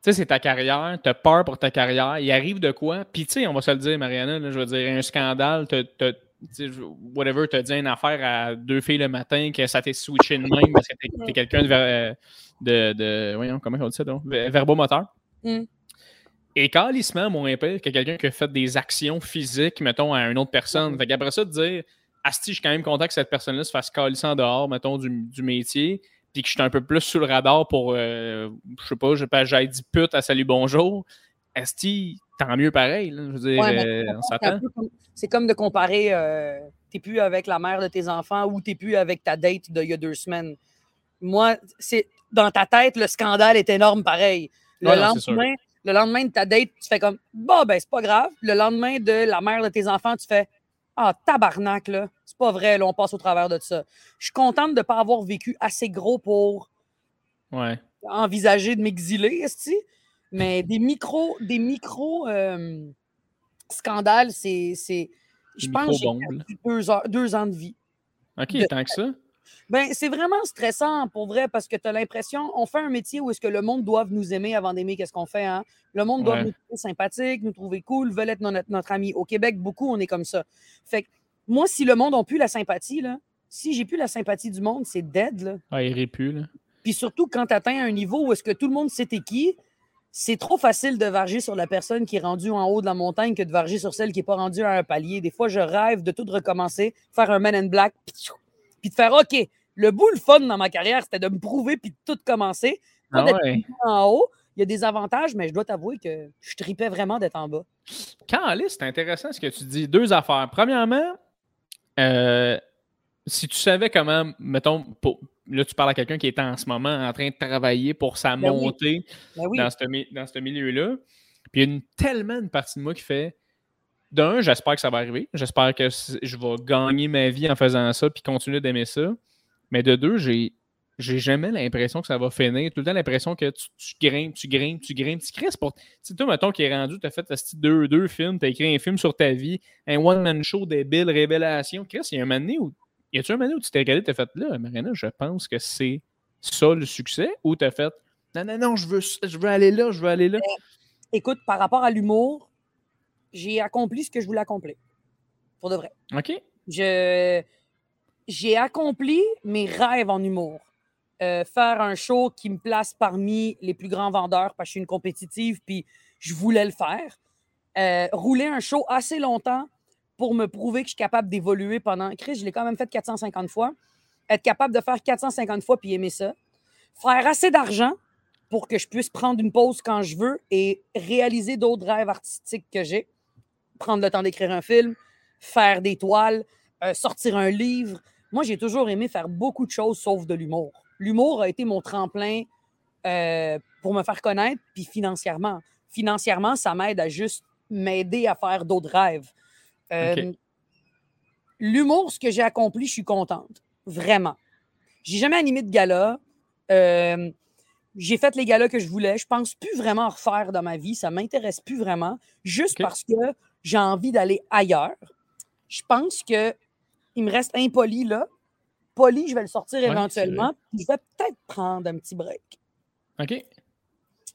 tu sais, c'est ta carrière, t'as peur pour ta carrière, il arrive de quoi, puis tu sais, on va se le dire, Mariana, là, je veux dire, un scandale, t'as, whatever, t'as dit une affaire à deux filles le matin, que ça t'est switché de même parce que t'es, t'es quelqu'un de, ver- de, de- voyons, comment on dit ça, donc, Ver- verbomoteur. Mm. Et calissement moins pire que quelqu'un qui a fait des actions physiques, mettons, à une autre personne. Fait qu'après ça, de dire, Asti, je suis quand même content que cette personne-là se fasse calisser en dehors, mettons, du, du métier, puis que je suis un peu plus sous le radar pour, euh, je sais pas, je sais pas, j'ai dit pute à salut bonjour. Asti, tant mieux pareil, là, je veux dire, Ouais, mais euh, on C'est s'attend. comme- C'est comme de comparer, euh, t'es plus avec la mère de tes enfants ou t'es plus avec ta date d'il y a deux semaines. Moi, c'est dans ta tête, le scandale est énorme pareil. Le, Ouais, lendemain, le lendemain de ta date, tu fais comme Bah, ben, c'est pas grave. Le lendemain de la mère de tes enfants, tu fais Ah, tabarnak, là. C'est pas vrai, là, on passe au travers de ça. Je suis contente de ne pas avoir vécu assez gros pour Ouais. envisager de m'exiler, esti. Mais des micros, des micros euh, scandales, c'est. c'est- Je pense que j'ai perdu deux, heures- deux ans de vie. Ok, De- tant que ça. Ben, c'est vraiment stressant pour vrai parce que tu as l'impression, on fait un métier où est-ce que le monde doit nous aimer avant d'aimer qu'est-ce qu'on fait. Hein? Le monde doit Ouais. nous trouver sympathiques, nous trouver cool, veulent être notre, notre ami. Au Québec, beaucoup, on est comme ça. Fait que moi, si le monde n'a plus la sympathie, là, si j'ai plus la sympathie du monde, c'est dead. Là. Ah, il plus, là. Puis surtout, quand tu atteins un niveau où est-ce que tout le monde sait t'es qui, c'est trop facile de varger sur la personne qui est rendue en haut de la montagne que de varger sur celle qui n'est pas rendue à un palier. Des fois, je rêve de tout recommencer, faire un man in black, puis de faire OK, Le bout, le fun dans ma carrière, c'était de me prouver puis de tout commencer. Pas Ah ouais. en haut. Il y a des avantages, mais je dois t'avouer que je tripais vraiment d'être en bas. Quand c'est intéressant ce que tu dis. Deux affaires. Premièrement, euh, si tu savais comment, mettons, pour- là, tu parles à quelqu'un qui est en ce moment en train de travailler pour sa Ben oui. montée Ben oui. dans ce, mi- dans ce milieu-là. Puis il y a une, tellement une partie de moi qui fait. D'un, j'espère que ça va arriver. J'espère que je vais gagner ma vie en faisant ça puis continuer d'aimer ça. Mais de deux, j'ai. J'ai jamais l'impression que ça va finir. Tout le temps l'impression que tu, tu grimpes, tu grimpes, tu grimpes. Tu crées pour. Tu toi, mettons, qui est rendu, tu as fait deux, deux films, tu as écrit un film sur ta vie, un one-man show débile, révélation. Chris, il y a un moment donné où. Y a-tu un moment où tu t'es regardé, tu as fait là, Marina, je pense que c'est ça le succès, ou tu as fait non, non, non, je veux, je veux aller là, je veux aller là? Écoute, par rapport à l'humour, j'ai accompli ce que je voulais accomplir. Pour de vrai. OK. Je, j'ai accompli mes rêves en humour. Euh, faire un show qui me place parmi les plus grands vendeurs parce que je suis une compétitive, puis je voulais le faire. Euh, rouler un show assez longtemps pour me prouver que je suis capable d'évoluer pendant. Chris, je l'ai quand même fait 450 fois. Être capable de faire 450 fois puis aimer ça. Faire assez d'argent pour que je puisse prendre une pause quand je veux et réaliser d'autres rêves artistiques que j'ai. Prendre le temps d'écrire un film, faire des toiles, euh, sortir un livre. Moi, j'ai toujours aimé faire beaucoup de choses sauf de l'humour. L'humour a été mon tremplin euh, pour me faire connaître, puis financièrement. Financièrement, ça m'aide à juste m'aider à faire d'autres rêves. Euh. L'humour, ce que j'ai accompli, je suis contente. Vraiment. J'ai jamais animé de gala. Euh, j'ai fait les galas que je voulais. Je pense plus vraiment en refaire dans ma vie. Ça m'intéresse plus vraiment. Juste parce que j'ai envie d'aller ailleurs. Je pense que il me reste impoli là. Poli, je vais le sortir Ouais, éventuellement. je vais peut-être prendre un petit break. OK.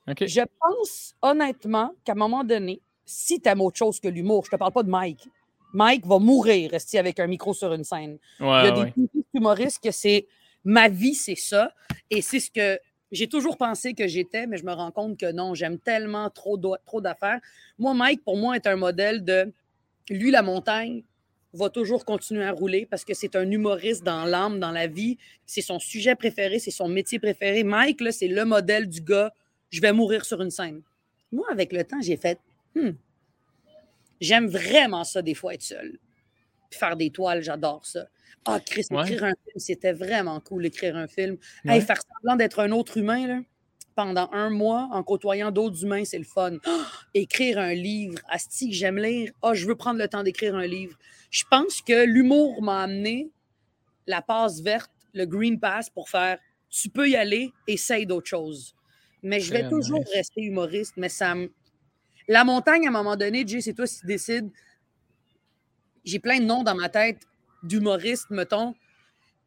OK. Je pense honnêtement qu'à un moment donné, si tu aimes autre chose que l'humour, je te parle pas de Mike. Mike va mourir rester avec un micro sur une scène. Il y a ouais. des humoristes que c'est ma vie, c'est ça. Et c'est ce que j'ai toujours pensé que j'étais, mais je me rends compte que non, j'aime tellement trop, d'affaires. Moi, Mike, pour moi, est un modèle de lui, la montagne va toujours continuer à rouler parce que c'est un humoriste dans l'âme, dans la vie. C'est son sujet préféré, c'est son métier préféré. Mike, c'est le modèle du gars, je vais mourir sur une scène. Moi, avec le temps, j'ai fait, Hmm, j'aime vraiment ça des fois être seul. Puis faire des toiles, j'adore ça. Ah, Chris, Ouais. écrire un film, c'était vraiment cool, écrire un film. Ouais. Hey, faire semblant d'être un autre humain, là, pendant un mois, en côtoyant d'autres humains, c'est le fun. Écrire un livre, asti que j'aime lire. Ah, je veux prendre le temps d'écrire un livre. Je pense que l'humour m'a amené la passe verte, le green pass pour faire tu peux y aller, essaye d'autres choses. Mais je vais toujours nice. rester humoriste, mais ça me. La montagne, à un moment donné, Jay, c'est toi qui décides. J'ai plein de noms dans ma tête d'humoristes, mettons,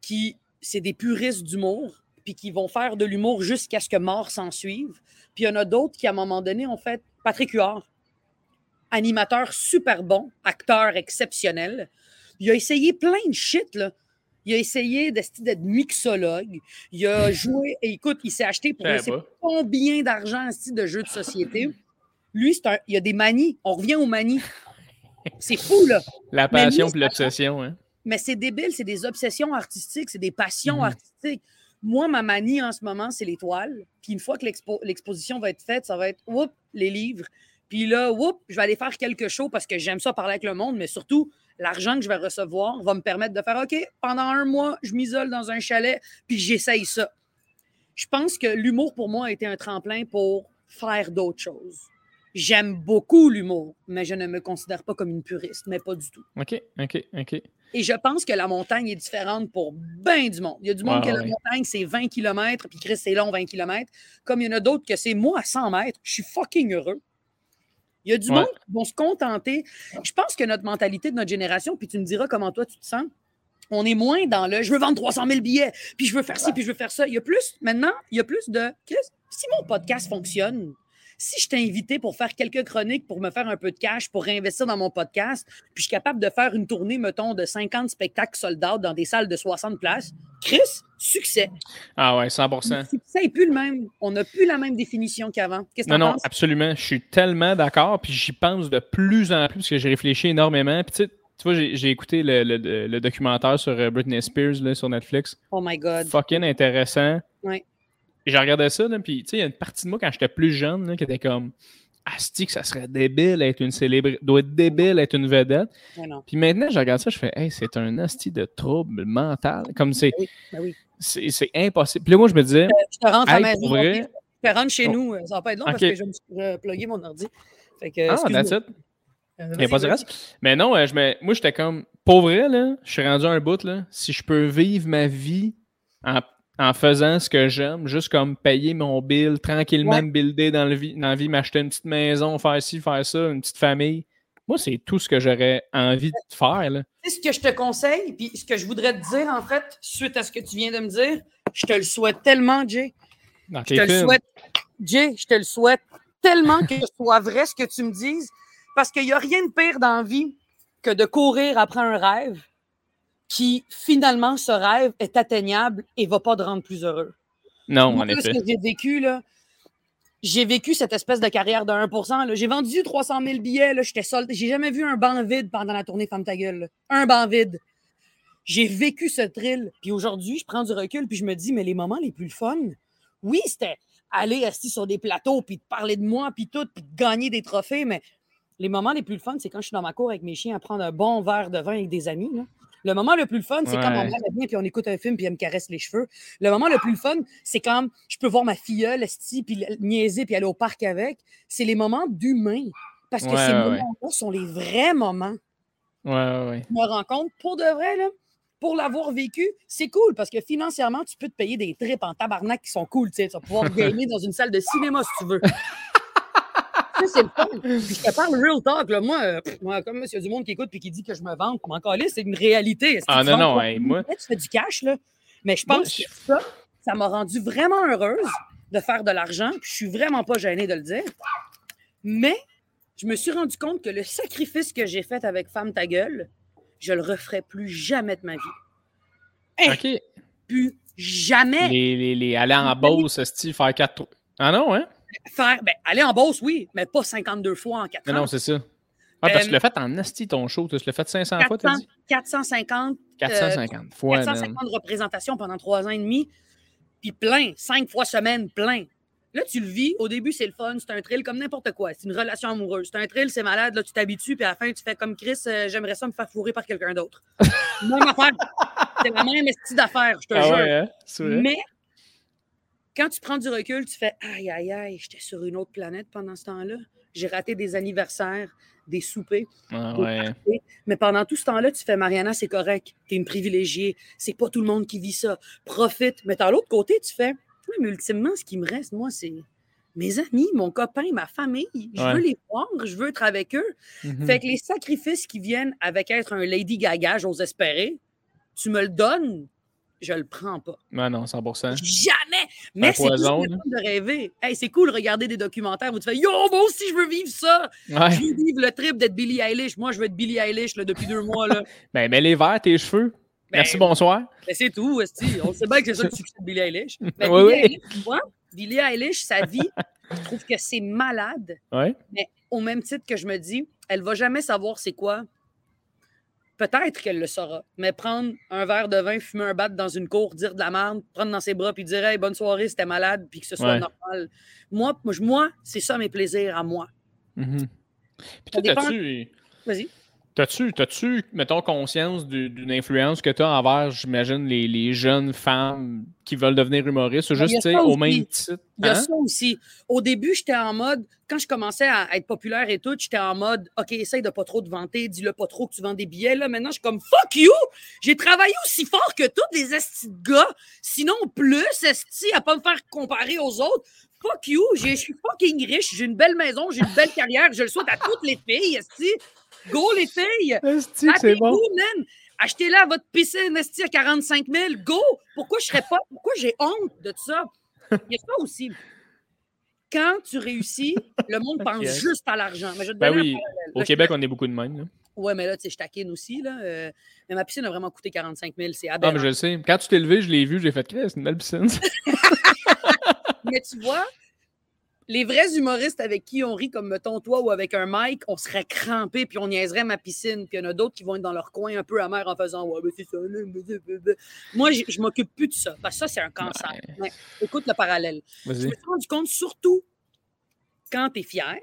qui c'est des puristes d'humour, puis qui vont faire de l'humour jusqu'à ce que mort s'en suive. Puis il y en a d'autres qui, à un moment donné, ont fait Patrick Huard, animateur super bon, acteur exceptionnel. Il a essayé plein de shit, là. Il a essayé d'être mixologue. Il a joué, et écoute, il s'est acheté pour combien d'argent de jeux de société. Lui, un, il y a des manies. On revient aux manies. C'est fou, là. La passion puis l'obsession. Hein? Mais c'est débile, c'est des obsessions artistiques, c'est des passions Mhm. artistiques. Moi, ma manie en ce moment, c'est les toiles. Puis une fois que l'expo- l'exposition va être faite, ça va être, oups, les livres. Puis là, oups, je vais aller faire quelque chose parce que j'aime ça parler avec le monde, mais surtout, l'argent que je vais recevoir va me permettre de faire, OK, pendant un mois, je m'isole dans un chalet, puis j'essaye ça. Je pense que l'humour, pour moi, a été un tremplin pour faire d'autres choses. J'aime beaucoup l'humour, mais je ne me considère pas comme une puriste, mais pas du tout. OK, OK, OK. Et je pense que la montagne est différente pour bien du monde. Il y a du monde Ouais, que la ouais. montagne, c'est 20 km, puis Chris, c'est long 20 km. Comme il y en a d'autres que c'est moi à 100 mètres, je suis fucking heureux. Il y a du Ouais. monde qui vont se contenter. Je pense que notre mentalité de notre génération, puis tu me diras comment toi tu te sens, on est moins dans le je veux vendre 300 000 billets, puis je veux faire ci, puis je veux faire ça. Il y a plus, maintenant, il y a plus de Chris, si mon podcast fonctionne, si je t'ai invité pour faire quelques chroniques, pour me faire un peu de cash, pour réinvestir dans mon podcast, puis je suis capable de faire une tournée, mettons, de 50 spectacles soldats dans des salles de 60 places, Chris, succès. Ah ouais, Le 100%. succès n'est plus le même. On n'a plus la même définition qu'avant. Qu'est-ce que Non, non, penses? absolument. Je suis tellement d'accord, puis j'y pense de plus en plus parce que j'ai réfléchi énormément. Puis tu sais, Tu vois, j'ai écouté le, le- le documentaire sur euh, Britney Spears là, sur Netflix. Oh my God. Fucking intéressant. Ouais. Et j'ai regardé ça, là, puis tu sais, il y a une partie de moi quand j'étais plus jeune là, qui était comme Asti, que ça serait débile être une célébrité, doit être débile être une vedette. Puis maintenant, je regarde ça, je fais, hey, c'est un asti de trouble mental. Comme c'est, Oui, ben oui. c'est, impossible. Puis là, moi, je me disais, Je te rentre à la maison. vrai, Je te rentre chez Oh. nous. euh, Ça va pas être long parce que je me suis plugué mon ordi. Fait que, ah, that's it. Euh, Il n'y a pas de reste. Mais non, euh, je me- moi, j'étais comme, pour vrai, là, je suis rendu à un bout, là. Si je peux vivre ma vie en, en faisant ce que j'aime, juste comme payer mon bill, tranquillement Ouais. me builder dans, le vie, dans la vie, m'acheter une petite maison, faire ci, faire ça, une petite famille. Moi, c'est tout ce que j'aurais envie de faire, là. Tu sais ce que je te conseille, puis ce que je voudrais te dire, en fait, suite à ce que tu viens de me dire, je te le souhaite tellement, Jay. Dans Je te le souhaite, Jay, je te le souhaite tellement que ce soit vrai ce que tu me dises, parce qu'il n'y a rien de pire dans la vie que de courir après un rêve qui, finalement, ce rêve est atteignable et ne va pas te rendre plus heureux. Non, Moi, en ce effet. que j'ai vécu, là, j'ai vécu cette espèce de carrière de 1 là. J'ai vendu 300 000 billets. là, J'étais solde. J'ai jamais vu un banc vide pendant la tournée Femme ta gueule. là. Un banc vide. J'ai vécu ce thrill. Puis aujourd'hui, je prends du recul puis je me dis, mais les moments les plus fun, oui, c'était aller assis sur des plateaux puis de parler de moi puis tout puis de gagner des trophées, mais les moments les plus fun, c'est quand je suis dans ma cour avec mes chiens à prendre un bon verre de vin avec des amis. là. Le moment le plus fun, c'est quand Ouais. mon mère vient puis on écoute un film puis elle me caresse les cheveux. Le moment le plus fun, c'est quand je peux voir ma filleule, esti, puis niaiser, puis aller au parc avec. C'est les moments d'humain. Parce que Ouais, ces ouais, moments-là sont les vrais moments. Ouais, ouais, ouais. Je me rends compte, pour de vrai, là, pour l'avoir vécu, c'est cool parce que financièrement, tu peux te payer des trips en tabarnak qui sont cool. Tu sais, tu vas pouvoir gagner dans une salle de cinéma si tu veux. C'est le fun. Puis je te parle real talk. Là. Moi, euh, pff, moi, comme monsieur du monde qui écoute et qui dit que je me vante, encore là, c'est une réalité. Ah non, non, hey, moi- Peut-être tu fais du cash, là. Mais je Moi, pense je- que ça, ça m'a rendu vraiment heureuse de faire de l'argent. Puis je suis vraiment pas gênée de le dire. Mais je me suis rendu compte que le sacrifice que j'ai fait avec Femme ta gueule, je le referai plus jamais de ma vie. Hein? OK. Plus jamais. Les, les, les aller en Beauce, esti, faire quatre. Ah non, hein? Faire, ben, aller en bosse, oui, mais pas 52 fois en 4 Non, ans. non, c'est ça. Ah, parce que Euh, tu l'as fait en esti ton show. Tu l'as fait 500 fois, 400, dit? 450, 450 fois, man. 450 représentations pendant trois ans et demi, puis plein, cinq fois semaine, plein. Là, tu le vis. Au début, c'est le fun, c'est un thrill comme n'importe quoi. C'est une relation amoureuse. C'est un thrill, c'est malade. Là, tu t'habitues, puis à la fin, tu fais comme Chris, euh, j'aimerais ça me faire fourrer par quelqu'un d'autre. même affaire. C'est la même style d'affaire, je te Ah jure. ouais, hein? Mais quand tu prends du recul, tu fais aïe, aïe, aïe, j'étais sur une autre planète pendant ce temps-là. J'ai raté des anniversaires, des soupers. Ah des ouais. parties. Mais pendant tout ce temps-là, tu fais Mariana, c'est correct. Tu es une privilégiée. C'est pas tout le monde qui vit ça. Profite. Mais de l'autre côté, tu fais oui, mais ultimement, ce qui me reste, moi, c'est mes amis, mon copain, ma famille. Je Ouais. veux les voir, je veux être avec eux. Mhm. Fait que les sacrifices qui viennent avec être un Lady Gaga, j'ose espérer, tu me le donnes, je le prends pas. Ah non, 100%. Jamais! Mais c'est là. fun de rêver. Hey, c'est cool de regarder des documentaires où tu fais Yo, moi aussi, je veux vivre ça! Ouais. Je veux vivre le trip d'être Billie Eilish. Moi, je veux être Billie Eilish là, depuis deux mois. Là. Ben, mets les verres, tes cheveux. Ben, Merci, bonsoir. Mais c'est tout, esti. On sait bien que c'est ça le succès de Billie Eilish. Mais Oui, Billie oui. Eilish, moi, Billie Eilish, sa vie, je trouve que c'est malade. Ouais. Mais au même titre que je me dis, elle va jamais savoir c'est quoi. Peut-être qu'elle le saura, mais prendre un verre de vin, fumer un bat dans une cour, dire de la merde, prendre dans ses bras puis dire hey, bonne soirée, c'était malade, puis que ce soit Ouais. normal. Moi, moi, c'est ça mes plaisirs à moi. Puis Ça toi, dépend- Vas-y. T'as-tu, t'as-tu, mettons, conscience du- d'une influence que tu as envers, j'imagine, les, les jeunes femmes qui veulent devenir humoristes ou Ben, juste, au même titre? Il y a Hein? ça aussi. Au début, j'étais en mode, quand je commençais à être populaire et tout, j'étais en mode, OK, essaye de pas trop te vanter, dis-le pas trop que tu vends des billets. Là, maintenant, je suis comme, fuck you! J'ai travaillé aussi fort que tous les estis de gars, sinon plus, esti, à pas me faire comparer aux autres. Fuck you! Je suis fucking riche, j'ai une belle maison, j'ai une belle carrière, je le souhaite à toutes les filles, esti. Go, les filles! C'est bon. Man! Achetez-la votre piscine esti à 45 000. Go! Pourquoi je serais pas. Pourquoi j'ai honte de ça? Il y a ça aussi. Quand tu réussis, le monde pense juste à l'argent. Mais je te Ben oui, au Là, je- Québec, on est beaucoup de même. là. Ouais, mais là, tu sais, je taquine aussi. Là, euh, mais ma piscine a vraiment coûté 45 000. C'est Ah, aberrant. mais je le sais. Quand tu t'es levé, je l'ai vu, j'ai fait, c'est une belle piscine. Mais tu vois, les vrais humoristes avec qui on rit, comme mettons toi ou avec un Mike, on serait crampé puis on niaiserait ma piscine. Puis il y en a d'autres qui vont être dans leur coin un peu amer en faisant Ouais, mais c'est ça. Moi, je, m'occupe plus de ça. Parce que ça, c'est un cancer. Ouais. Écoute le parallèle. Je me suis rendu compte, surtout quand tu es fier.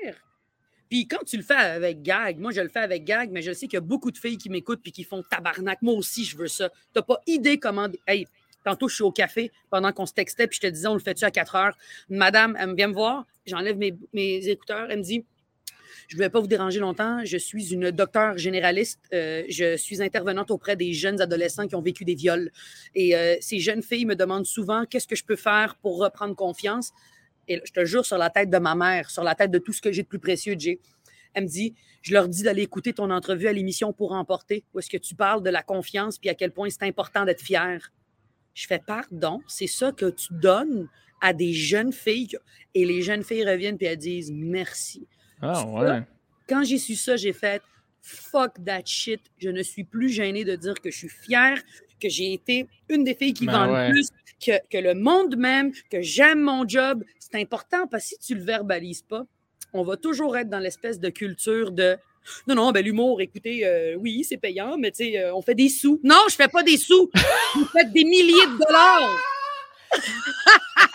Puis quand tu le fais avec gag, moi je le fais avec gag, mais je sais qu'il y a beaucoup de filles qui m'écoutent puis qui font tabarnak. Moi aussi, je veux ça. T'as pas idée comment. Hey, Tantôt, je suis au café pendant qu'on se textait, puis je te disais, on le fait-tu à 4 heures? Madame, elle vient me voir, j'enlève mes, écouteurs, elle me dit, je ne vais pas vous déranger longtemps. Je suis une docteure généraliste. Euh, je suis intervenante auprès des jeunes adolescents qui ont vécu des viols. Et euh, ces jeunes filles me demandent souvent qu'est-ce que je peux faire pour reprendre confiance? Et je te jure, sur la tête de ma mère, sur la tête de tout ce que j'ai de plus précieux, Jay. Elle me dit Je leur dis d'aller écouter ton entrevue à l'émission pour emporter, où est-ce que tu parles de la confiance puis à quel point c'est important d'être fier. Je fais pardon, c'est ça que tu donnes à des jeunes filles. Et les jeunes filles reviennent et elles disent merci. Ah ouais. quand j'ai su ça, j'ai fait fuck that shit. Je ne suis plus gênée de dire que je suis fière, que j'ai été une des filles qui ben vend le plus, que, que, le monde même, que j'aime mon job. C'est important parce que si tu le verbalises pas, on va toujours être dans l'espèce de culture de non, non, ben l'humour, écoutez, euh, oui, c'est payant, mais tu sais, euh, on fait des sous. Non, je fais pas des sous. Vous faites des milliers de dollars.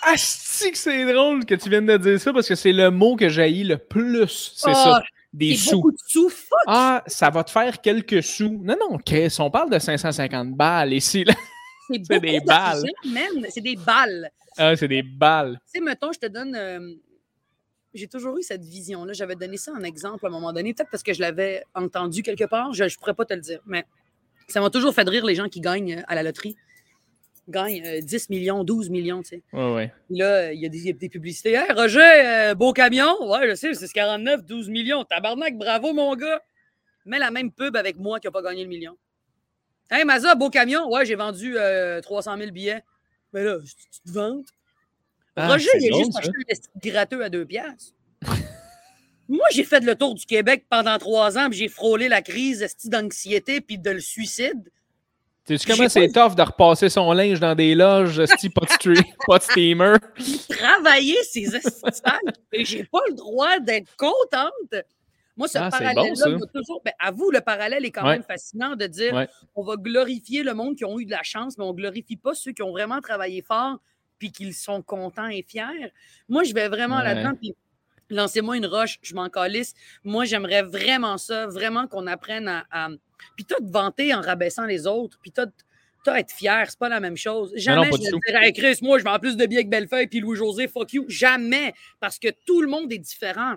ah, que c'est drôle que tu viennes de dire ça parce que c'est le mot que jaillit le plus. C'est ça. Ah, des sous. Beaucoup de sous. Fuck. Ah, ça va te faire quelques sous. Non, non, Chris, on parle de 550 balles ici. C'est des balles. C'est des balles. Ah, c'est des balles. Tu sais, mettons, je te donne. Euh, j'ai toujours eu cette vision-là. J'avais donné ça en exemple à un moment donné, peut-être parce que je l'avais entendu quelque part. Je ne pourrais pas te le dire, mais ça m'a toujours fait rire les gens qui gagnent euh, à la loterie. Gagnent 10 euh, millions, 12 millions, tu sais. Ouais, ouais. Là, il y a des, publicités. Hey, Roger, euh, beau camion. Ouais, je sais, c'est 49, 12 millions. Tabarnak, bravo, mon gars. Mets la même pub avec moi qui n'a pas gagné le million. Hey, Maza, beau camion. Ouais, j'ai vendu 300 000 billets. Mais là, tu te vantes. Ah, Roger, il a juste acheté un gratteux à deux piastres. Moi, j'ai fait le tour du Québec pendant trois ans, puis j'ai frôlé la crise d'anxiété puis de le suicide. Tu sais comment c'est tough de repasser son linge dans des loges, pas de, pas de steamer? Travailler ses et j'ai pas le droit d'être contente. Moi, ce ah, parallèle-là, toujours. Ben, à vous, le parallèle est quand même fascinant de dire on va glorifier le monde qui ont eu de la chance, mais on ne glorifie pas ceux qui ont vraiment travaillé fort puis qu'ils sont contents et fiers. Moi, je vais vraiment là-dedans, puis lancez-moi une roche, je m'en calisse. Moi, j'aimerais vraiment ça, vraiment qu'on apprenne à, Puis toi, te vanter en rabaissant les autres, puis toi, toi être fier, c'est pas la même chose. Jamais je vais dire, hey, Chris, moi, je vends plus de billets que Bellefeuille, puis Louis-José, fuck you. Jamais, parce que tout le monde est différent.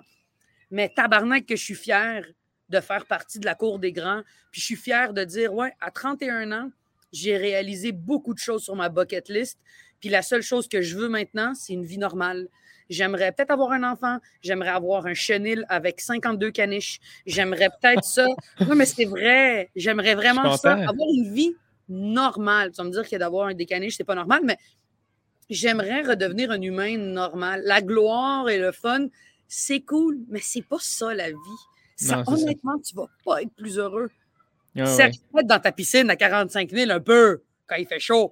Mais tabarnak que je suis fier de faire partie de la cour des grands, puis je suis fier de dire, ouais, à 31 ans, j'ai réalisé beaucoup de choses sur ma bucket list, puis la seule chose que je veux maintenant, c'est une vie normale. J'aimerais peut-être avoir un enfant. J'aimerais avoir un chenil avec 52 caniches. J'aimerais peut-être ça. Non, mais c'est vrai. J'aimerais vraiment ça. Avoir une vie normale. Tu vas me dire que d'avoir des caniches, c'est pas normal, mais j'aimerais redevenir un humain normal. La gloire et le fun, c'est cool, mais c'est pas ça la vie. Ça, honnêtement, tu vas pas être plus heureux. Ah, Certes, dans ta piscine à 45 000 un peu quand il fait chaud.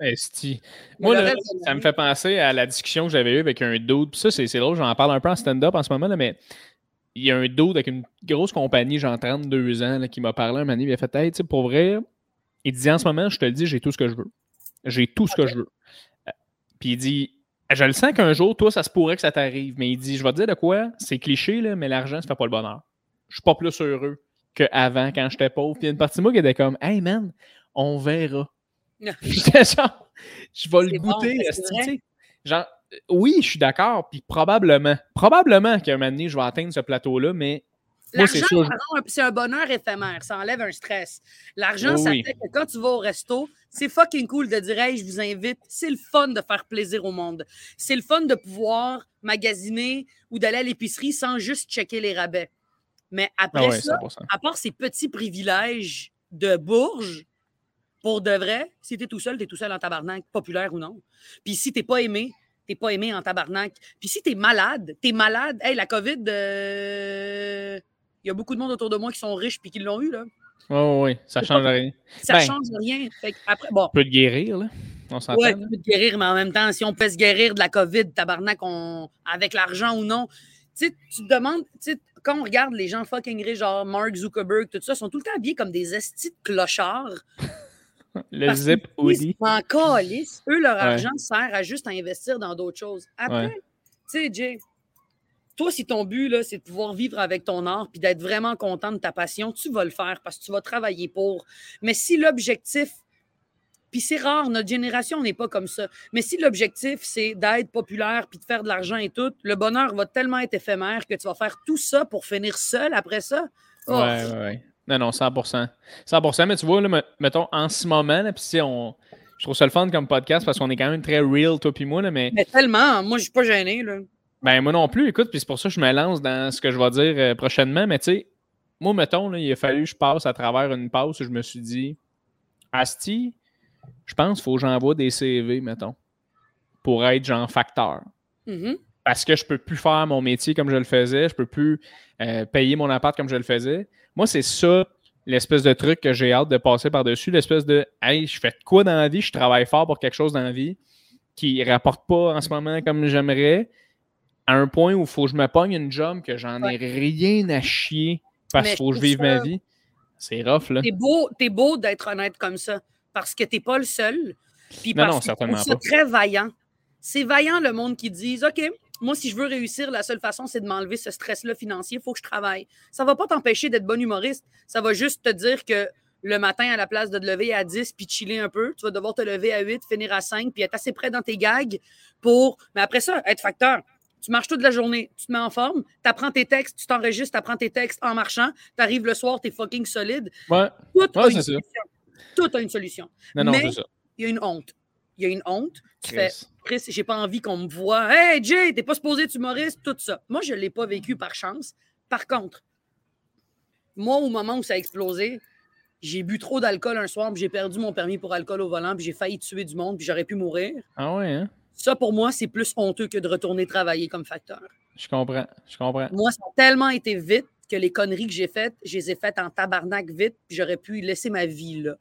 Moi, ça me fait penser à la discussion que j'avais eue avec un dude. Puis ça, c'est drôle, j'en parle un peu en stand-up en ce moment, là, mais il y a un dude avec une grosse compagnie, genre 32 ans, qui m'a parlé un moment il a fait Hey, tu sais, pour vrai, il dit en ce moment, je te le dis, j'ai tout ce que je veux. J'ai tout ce que je veux. Euh, puis il dit Je le sens qu'un jour, toi, ça se pourrait que ça t'arrive. Mais il dit Je vais te dire de quoi C'est cliché, là, mais l'argent, ça fait pas le bonheur. Je suis pas plus heureux qu'avant, quand j'étais pauvre. Puis il y a une partie de moi qui était comme Hey man, on verra. genre, je vais le goûter. genre, oui, je suis d'accord, puis probablement, probablement qu'à un moment donné, je vais atteindre ce plateau-là, mais L'argent, c'est un bonheur éphémère. Ça enlève un stress. L'argent, ça fait que quand tu vas au resto, c'est fucking cool de dire Hey, je vous invite. C'est le fun de faire plaisir au monde. C'est le fun de pouvoir magasiner ou d'aller à l'épicerie sans juste checker les rabais. Mais après ah ça, à part ces petits privilèges de bourge, pour de vrai, si t'es tout seul, t'es tout seul en tabarnak, populaire ou non. Puis si t'es pas aimé, t'es pas aimé en tabarnak. Puis si t'es malade, t'es malade. Hey, la COVID, il euh, y a beaucoup de monde autour de moi qui sont riches puis qui l'ont eu, là. Oh, oui, ça change rien. Ça ben, change rien. Fait après, bon. peut te guérir, là. On s'entend. Ouais, peux te guérir, mais en même temps, si on peut se guérir de la COVID, tabarnak, on... avec l'argent ou non, tu te demandes, quand on regarde les gens fucking riches, genre Mark Zuckerberg, tout ça, sont tout le temps habillés comme des estis de clochards. Le Parce zip hoodie. s'en calissent. Eux, leur Ouais. argent sert à juste à investir dans d'autres choses. Après, Ouais. tu sais, Jay, toi, si ton but, là, c'est de pouvoir vivre avec ton art puis d'être vraiment content de ta passion, tu vas le faire parce que tu vas travailler pour. Mais si l'objectif, puis c'est rare, notre génération n'est pas comme ça, mais si l'objectif, c'est d'être populaire puis de faire de l'argent et tout, le bonheur va tellement être éphémère que tu vas faire tout ça pour finir seul après ça. Oh, Ouais, ouais, ouais. Non, non, 100%. 100%, mais tu vois, là, me- mettons, en ce moment, là, puis si on... je trouve ça le fun comme podcast parce qu'on est quand même très real, toi puis moi, là, mais Mais tellement, moi, je suis pas gêné, là. ben, moi non plus, écoute, puis c'est pour ça que je me lance dans ce que je vais dire euh, prochainement, mais tu sais, moi, mettons, là, il a fallu que je passe à travers une pause où je me suis dit, Asti, je pense qu'il faut que j'envoie des CV, mettons, pour être genre facteur. Mhm. parce que je peux plus faire mon métier comme je le faisais, je peux plus euh, payer mon appart comme je le faisais. Moi, c'est ça l'espèce de truc que j'ai hâte de passer par-dessus, l'espèce de Hey, je fais de quoi dans la vie, je travaille fort pour quelque chose dans la vie qui rapporte pas en ce moment comme j'aimerais, à un point où il faut que je me pogne une job que j'en ai rien à chier parce qu'il faut que je vive ma vie. C'est rough, là. T'es beau, t'es beau d'être honnête comme ça, parce que t'es pas le seul. Puis Non, parce non, certainement pas. ça très vaillant. C'est vaillant le monde qui dit OK, moi, si je veux réussir, la seule façon, c'est de m'enlever ce stress-là financier. Il faut que je travaille. Ça va pas t'empêcher d'être bon humoriste. Ça va juste te dire que le matin, à la place de te lever à 10 puis chiller un peu, tu vas devoir te lever à 8, finir à 5 puis être assez près dans tes gags pour. Mais après ça, être facteur. Tu marches toute la journée, tu te mets en forme, tu apprends tes textes, tu t'enregistres, tu apprends tes textes en marchant, tu arrives le soir, tu es fucking solide. Ouais. Tout Ouais, a une solution. Tout a une solution. Non, non, Mais-. Il y a une honte. Il y a une honte. Tu fais, Chris. Chris, j'ai pas envie qu'on me voit. Hey, Jay, t'es pas supposé être humoriste, tout ça. Moi, je l'ai pas vécu par chance. Par contre, moi, au moment où ça a explosé, j'ai bu trop d'alcool un soir, puis j'ai perdu mon permis pour alcool au volant, puis j'ai failli tuer du monde, puis j'aurais pu mourir. Ah ouais, hein? Ça, pour moi, c'est plus honteux que de retourner travailler comme facteur. Je comprends. Je comprends. Moi, ça a tellement été vite que les conneries que j'ai faites, je les ai faites en tabarnak vite, puis j'aurais pu laisser ma vie là.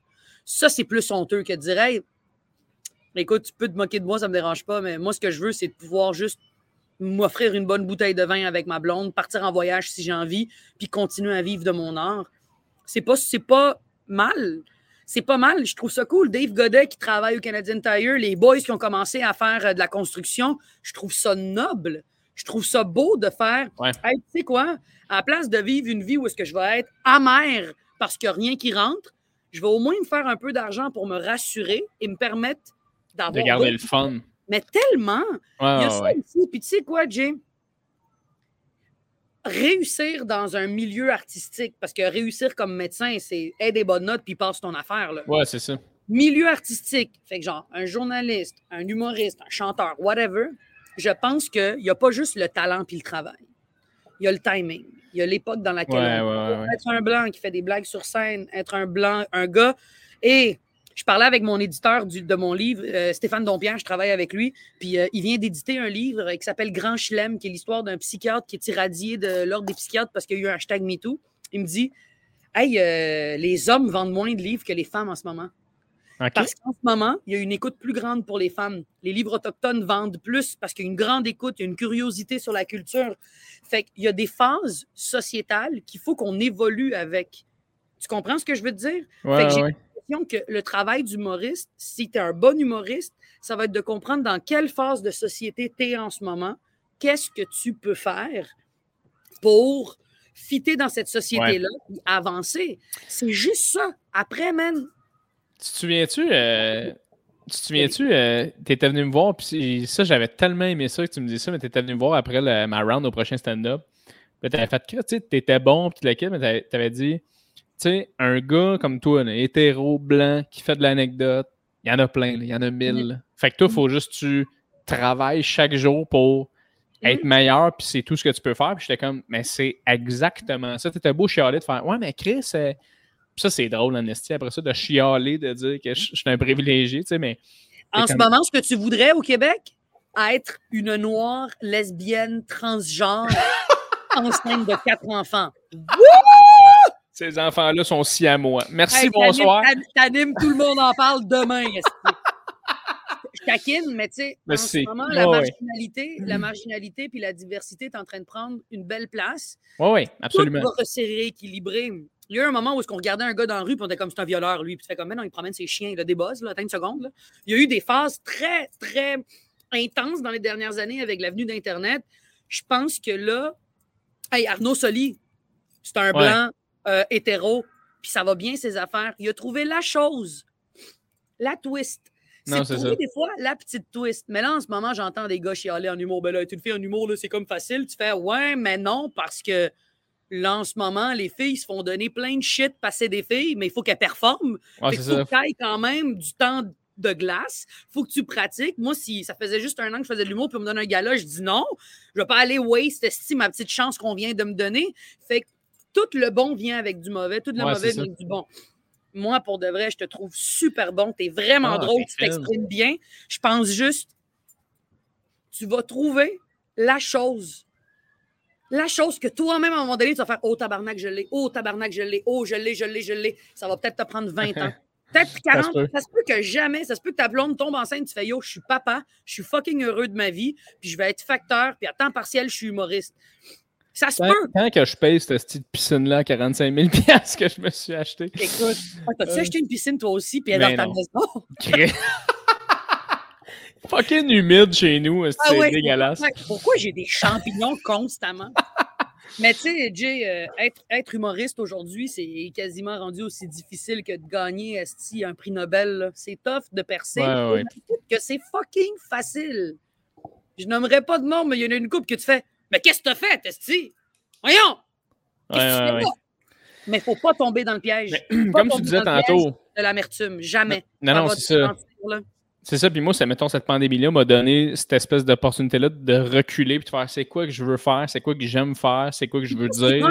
Ça, c'est plus honteux que de dire Hey, écoute, tu peux te moquer de moi, ça me dérange pas, mais moi, ce que je veux, c'est de pouvoir juste m'offrir une bonne bouteille de vin avec ma blonde, partir en voyage si j'ai envie, puis continuer à vivre de mon art. C'est pas, c'est pas mal. C'est pas mal. Je trouve ça cool. Dave Godet qui travaille au Canadian Tire, les boys qui ont commencé à faire euh, de la construction, je trouve ça noble. Je trouve ça beau de faire. Ouais. Hey, tu sais quoi? À la place de vivre une vie où est-ce que je vais être amer parce qu'il n'y a rien qui rentre, je vais au moins me faire un peu d'argent pour me rassurer et me permettre De garder le fun. Mais tellement! Ouais, Il y a ça aussi. Puis tu sais quoi, Jay? Réussir dans un milieu artistique, parce que réussir comme médecin, c'est aide des bonnes notes puis passe ton affaire. Là. Ouais, c'est ça. Milieu artistique, fait que genre un journaliste, un humoriste, un chanteur, whatever, je pense qu'il n'y a pas juste le talent puis le travail. Il y a le timing. Il y a l'époque dans laquelle Ouais, on ouais. Être un blanc qui fait des blagues sur scène, être un blanc, un gars. Et je parlais avec mon éditeur du- de mon livre, euh, Stéphane Dompierre, je travaille avec lui, puis euh, il vient d'éditer un livre qui s'appelle Grand Chelem, qui est l'histoire d'un psychiatre qui est irradié de l'ordre des psychiatres parce qu'il y a eu un hashtag MeToo. Il me dit Hey, euh, les hommes vendent moins de livres que les femmes en ce moment. Parce qu'en ce moment, il y a une écoute plus grande pour les femmes. Les livres autochtones vendent plus parce qu'il y a une grande écoute, il y a une curiosité sur la culture. Fait qu'il y a des phases sociétales qu'il faut qu'on évolue avec. Tu comprends ce que je veux te dire? Ouais, fait que j'ai- ouais. L'impression que le travail d'humoriste, si tu es un bon humoriste, ça va être de comprendre dans quelle phase de société tu es en ce moment, qu'est-ce que tu peux faire pour fitter dans cette société-là et avancer. C'est juste ça. Après, man, Tu te souviens-tu, euh, tu te souviens-tu, euh, t'étais venu me voir, puis ça, j'avais tellement aimé ça que tu me dis ça, mais t'étais venu me voir après le- ma round au prochain stand-up. Puis t'avais fait que, tu sais, t'étais bon, puis kid, mais t'avais- t'avais dit, tu sais, un gars comme toi, là, hétéro, blanc, qui fait de l'anecdote, il y en a plein, il y en a mille. là. Fait que toi, il faut juste que tu travailles chaque jour pour être meilleur, puis c'est tout ce que tu peux faire. Puis j'étais comme, mais c'est exactement ça. T'étais beau chialer de faire, ouais, mais Chris, euh, ça, c'est drôle, en esti, après ça, de chialer, de dire que je suis un privilégié, tu sais, mais. En ce comme- moment, ce que tu voudrais au Québec, être une noire lesbienne transgenre enceinte de quatre enfants. Ces enfants-là sont si à moi. Merci, Hey, bonsoir. t'animes- tout le monde en parle demain. esti. taquine, mais tu sais, en ce moment, la marginalité, la marginalité puis la diversité est en train de prendre une belle place. Oui, oui, absolument. Tout va se rééquilibrer. Il y a eu un moment où est-ce qu'on regardait un gars dans la rue, puis on était comme c'est un violeur, lui. Puis tu fais comme, non, il promène ses chiens, il a des buzz, là, attends une seconde. là. Il y a eu des phases très, très intenses dans les dernières années avec l'avenue d'Internet. Je pense que là, hey, Arnaud Soli, c'est un Ouais. blanc euh, hétéro, puis ça va bien ses affaires. Il a trouvé la chose, la twist. C'est trouver des fois la petite twist. Mais là, en ce moment, j'entends des gars chialer en humour. Ben là, tu le fais en humour, là, c'est comme facile. Tu fais ouais, mais non, parce que là, en ce moment, les filles se font donner plein de shit passer des filles, mais il faut qu'elles performent. Ouais, qu'il faut ça. que tu ailles quand même du temps de glace. faut que tu pratiques. Moi, si ça faisait juste un an que je faisais de l'humour puis on me donne un gala, je dis non. Je vais pas aller waste ma petite chance qu'on vient de me donner. Fait que tout le bon vient avec du mauvais, tout le Ouais, mauvais ça. vient avec du bon. Moi, pour de vrai, je te trouve super bon. Tu es vraiment Ah, drôle, tu t'exprimes bien. Je pense juste, tu vas trouver la chose. La chose que toi-même, à un moment donné, tu vas faire Oh tabarnak, je l'ai. Oh tabarnak, je l'ai. Oh, je l'ai, je l'ai, je l'ai. Ça va peut-être te prendre 20 ans. Peut-être 40. peut. Ça se peut que jamais, ça se peut que ta blonde tombe enceinte, tu fais Yo, je suis papa, je suis fucking heureux de ma vie, puis je vais être facteur, puis à temps partiel, je suis humoriste. Ça se peut. tant que je paye cette petite piscine-là à 45 000 piastres que je me suis acheté? Écoute, ah, t'as-tu Euh, acheté une piscine toi aussi, puis elle est dans ta maison? Fucking humide chez nous, c'est Ah ouais, dégueulasse. Pourquoi j'ai des champignons constamment? Mais tu sais, Jay, euh, être, être humoriste aujourd'hui, c'est quasiment rendu aussi difficile que de gagner esti, un prix Nobel. C'est tough de percer. Ouais, ouais. que c'est fucking facile. Je nommerai pas de nom, mais il y en a une coupe que tu fais. Mais qu'est-ce que t'as fait, Esti? Voyons! Ouais, Qu'est-ce que tu ouais, fais ouais. là? Mais faut pas tomber dans le piège. Mais, Comme tu disais tantôt, De l'amertume. Jamais. non, non, c'est ça. C'est ça, puis moi, c'est, mettons, cette pandémie-là m'a donné cette espèce d'opportunité-là de reculer puis de faire c'est quoi que je veux faire, c'est quoi que j'aime faire, c'est quoi que je veux dire?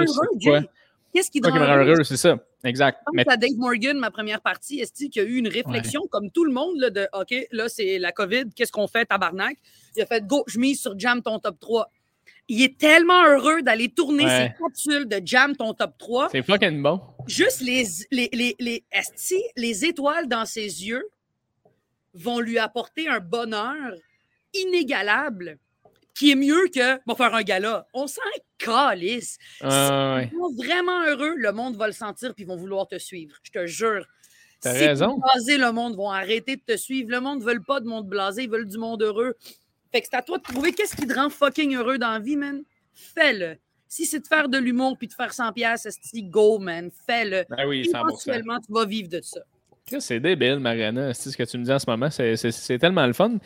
Qu'est-ce qui quoi qui me rend heureux? c'est ça. Exact. Je Mais pense à Dave Morgan, ma première partie, est qu'il y a eu une réflexion, comme tout le monde, là, de OK, là, c'est la COVID, qu'est-ce qu'on fait, tabarnak? Il a fait Go, je mise sur Jam ton top 3. Il est tellement heureux d'aller tourner Ouais. ses capsules de Jam ton top 3. c'est fucking bon. Juste les, les, les, les, esti, les étoiles dans ses yeux vont lui apporter un bonheur inégalable qui est mieux que va faire un gala. On s'en calisse. Ouais, ouais, ouais. Vraiment heureux, le monde va le sentir puis ils vont vouloir te suivre. Je te jure. T'as si raison. blasé, le monde va arrêter de te suivre. Le monde ne veut pas de monde blasé, ils veulent du monde heureux. Fait que c'est à toi de trouver qu'est-ce qui te rend fucking heureux dans la vie, man. Fais-le. Si c'est de faire de l'humour puis de faire 100 pièces, go, man. Fais-le. Ben oui, 100%. Éventuellement, tu vas vivre de ça. C'est débile, Mariana. C'est ce que tu me dis en ce moment. C'est, tellement le fun.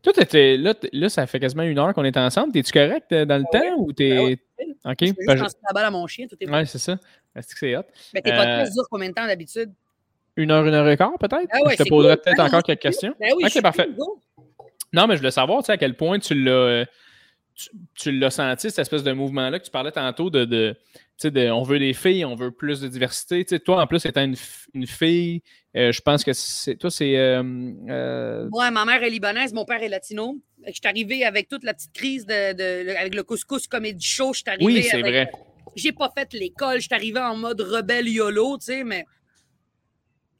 Toi, t'étais- là, là, ça fait quasiment une heure qu'on est ensemble. T'es-tu correct euh, dans le Ben temps ou t'es. Ben ouais. OK. Je Ben, lancer la balle à mon chien, tout est. Ouais, c'est ça. Est-ce que c'est hot? Mais tes Euh, podcasts durent combien de temps d'habitude? Une heure, une heure et quart, peut-être? Ah ouais, je te poserai cool. peut-être encore quelques questions. Ben oui, Ok, parfait. cool. Non, mais je voulais savoir, tu sais, à quel point tu l'as, euh, tu, tu l'as senti, cette espèce de mouvement-là que tu parlais tantôt de, de, tu sais, de on veut des filles, on veut plus de diversité. Tu sais, toi, en plus, étant une, une fille, euh, je pense que c'est, toi, c'est... euh, euh, Ouais, ma mère est libanaise, mon père est latino. Je suis arrivé avec toute la petite crise de, de- avec le couscous comedy show. Je suis oui, c'est avec- vrai. J'ai pas fait l'école, je suis arrivé en mode rebelle YOLO, tu sais, mais